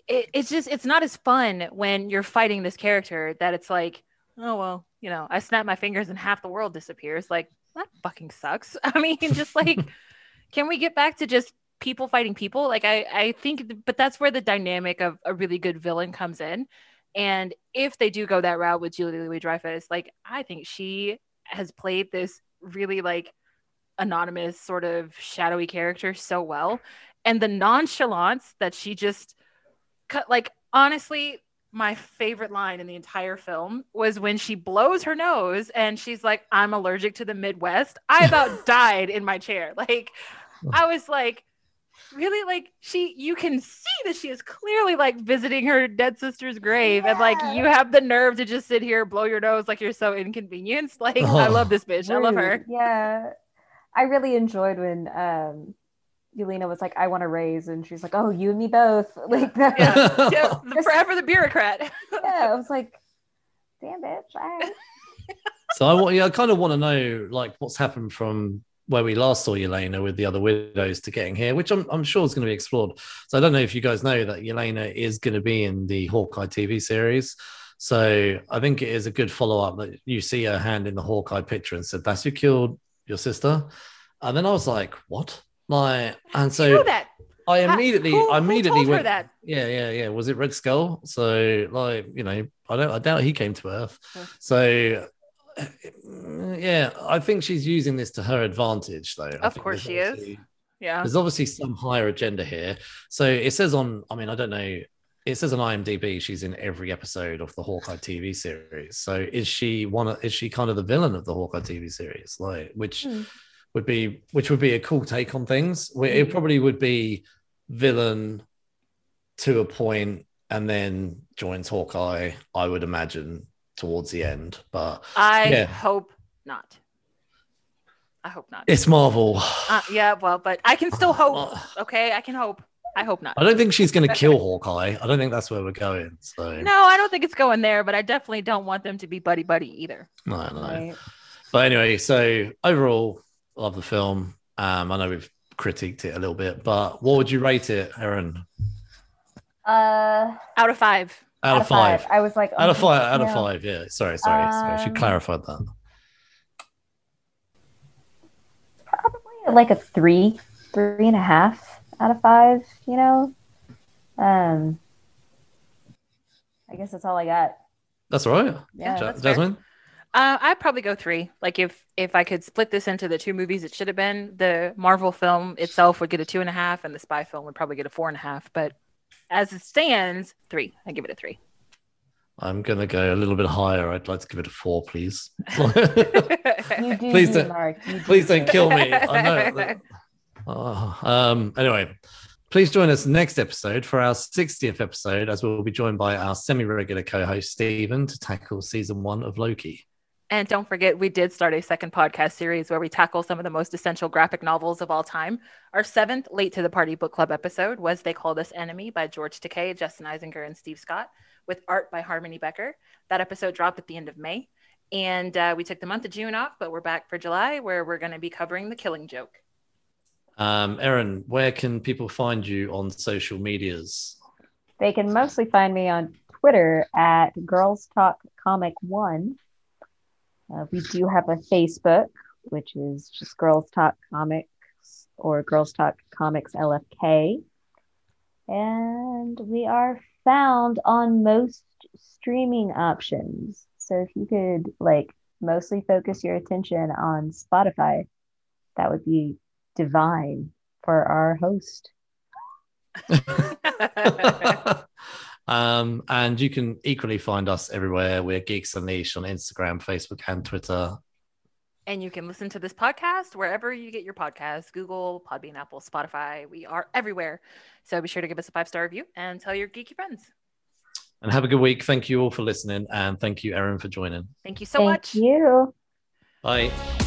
it, it's just it's not as fun when you're fighting this character that it's like, oh well, you know, I snap my fingers and half the world disappears. Like that fucking sucks. <laughs> I mean, just like, <laughs> can we get back to just people fighting people? Like I I think, but that's where the dynamic of a really good villain comes in. And if they do go that route with Julia Louis-Dreyfus, like I think she has played this really like anonymous sort of shadowy character so well and the nonchalance that she just like honestly my favorite line in the entire film was when she blows her nose and she's like i'm allergic to the midwest. I about <laughs> died in my chair. Like i was like really like she you can see that she is clearly like visiting her dead sister's grave yeah. and like you have the nerve to just sit here blow your nose like you're so inconvenienced. Like oh. i love this bitch. I love her. yeah. I really enjoyed when um Yelena was like, I want to raise. And she's like, oh, you and me both. <laughs> Like, that. yeah, <laughs> yeah forever the bureaucrat. <laughs> yeah, I was like, damn bitch. I... so I want, yeah, I kind of want to know like what's happened from where we last saw Yelena with the other widows to getting here, which I'm, I'm sure is going to be explored. So I don't know if you guys know that Yelena is going to be in the Hawkeye TV series. So I think it is a good follow up that you see her hand in the Hawkeye picture and said, That's who killed your sister. And then I was like, What? Like, and so that. I immediately, who, I immediately went. That? Yeah, yeah, yeah. Was it Red Skull? So, like, you know, I don't, I doubt he came to Earth. So, yeah, I think she's using this to her advantage, though. Of course, she is. Yeah, there's obviously some higher agenda here. So it says on, I mean, I don't know. It says on IMDb she's in every episode of the Hawkeye TV series. So is she one? Of, is she kind of the villain of the Hawkeye TV series? Like, which. Hmm would be which would be a cool take on things. It mm. probably would be villain to a point and then joins Hawkeye, I would imagine, towards the end. But I yeah. hope not. I hope not. It's Marvel. Uh, yeah, well, but I can still hope. <sighs> Okay, I can hope. I hope not. I don't think she's going to kill Hawkeye. I don't think that's where we're going. So no, I don't think it's going there. But I definitely don't want them to be buddy buddy either. No, no. Right. But anyway, so overall, love the film. Um, I know we've critiqued it a little bit, but what would you rate it, Erin? Uh, out of five. Out, out of five. five. I was like, out of five. Out of five. Yeah. Sorry. Sorry. Um, sorry. She clarified that. Probably like a three, three and a half out of five. You know. Um. I guess that's all I got. That's all right. Yeah, J- Jasmine. Fair. Uh, I'd probably go three. Like if if I could split this into the two movies, it should have been the Marvel film itself would get a two and a half, and the spy film would probably get a four and a half. But as it stands, three. I give it a three. I'm gonna go a little bit higher. I'd like to give it a four, please. <laughs> <laughs> do please don't, please don't kill me. I know. That, oh, um, anyway, please join us next episode for our 60th episode, as we'll be joined by our semi-regular co-host Stephen to tackle season one of Loki. And don't forget, we did start a second podcast series where we tackle some of the most essential graphic novels of all time. Our seventh Late to the Party Book Club episode was They Called Us Enemy by George Takei, Justin Eisinger, and Steve Scott, with art by Harmony Becker. That episode dropped at the end of May. And uh, we took the month of June off, but we're back for July where we're going to be covering The Killing Joke. Um, Erin, where can people find you on social medias? They can mostly find me on Twitter at Girls Talk Comic One uh, we do have a Facebook, which is just Girls Talk Comics or Girls Talk Comics LFK. And we are found on most streaming options. So if you could like mostly focus your attention on Spotify, that would be divine for our host. <laughs> <laughs> <laughs> Um, and you can equally find us everywhere. We're Geeks Unleashed on Instagram, Facebook, and Twitter. And you can listen to this podcast wherever you get your podcasts Google, Podbean, Apple, Spotify. We are everywhere. So be sure to give us a five star review and tell your geeky friends. And have a good week. Thank you all for listening. And thank you, Erin, for joining. Thank you so thank much. you. Bye.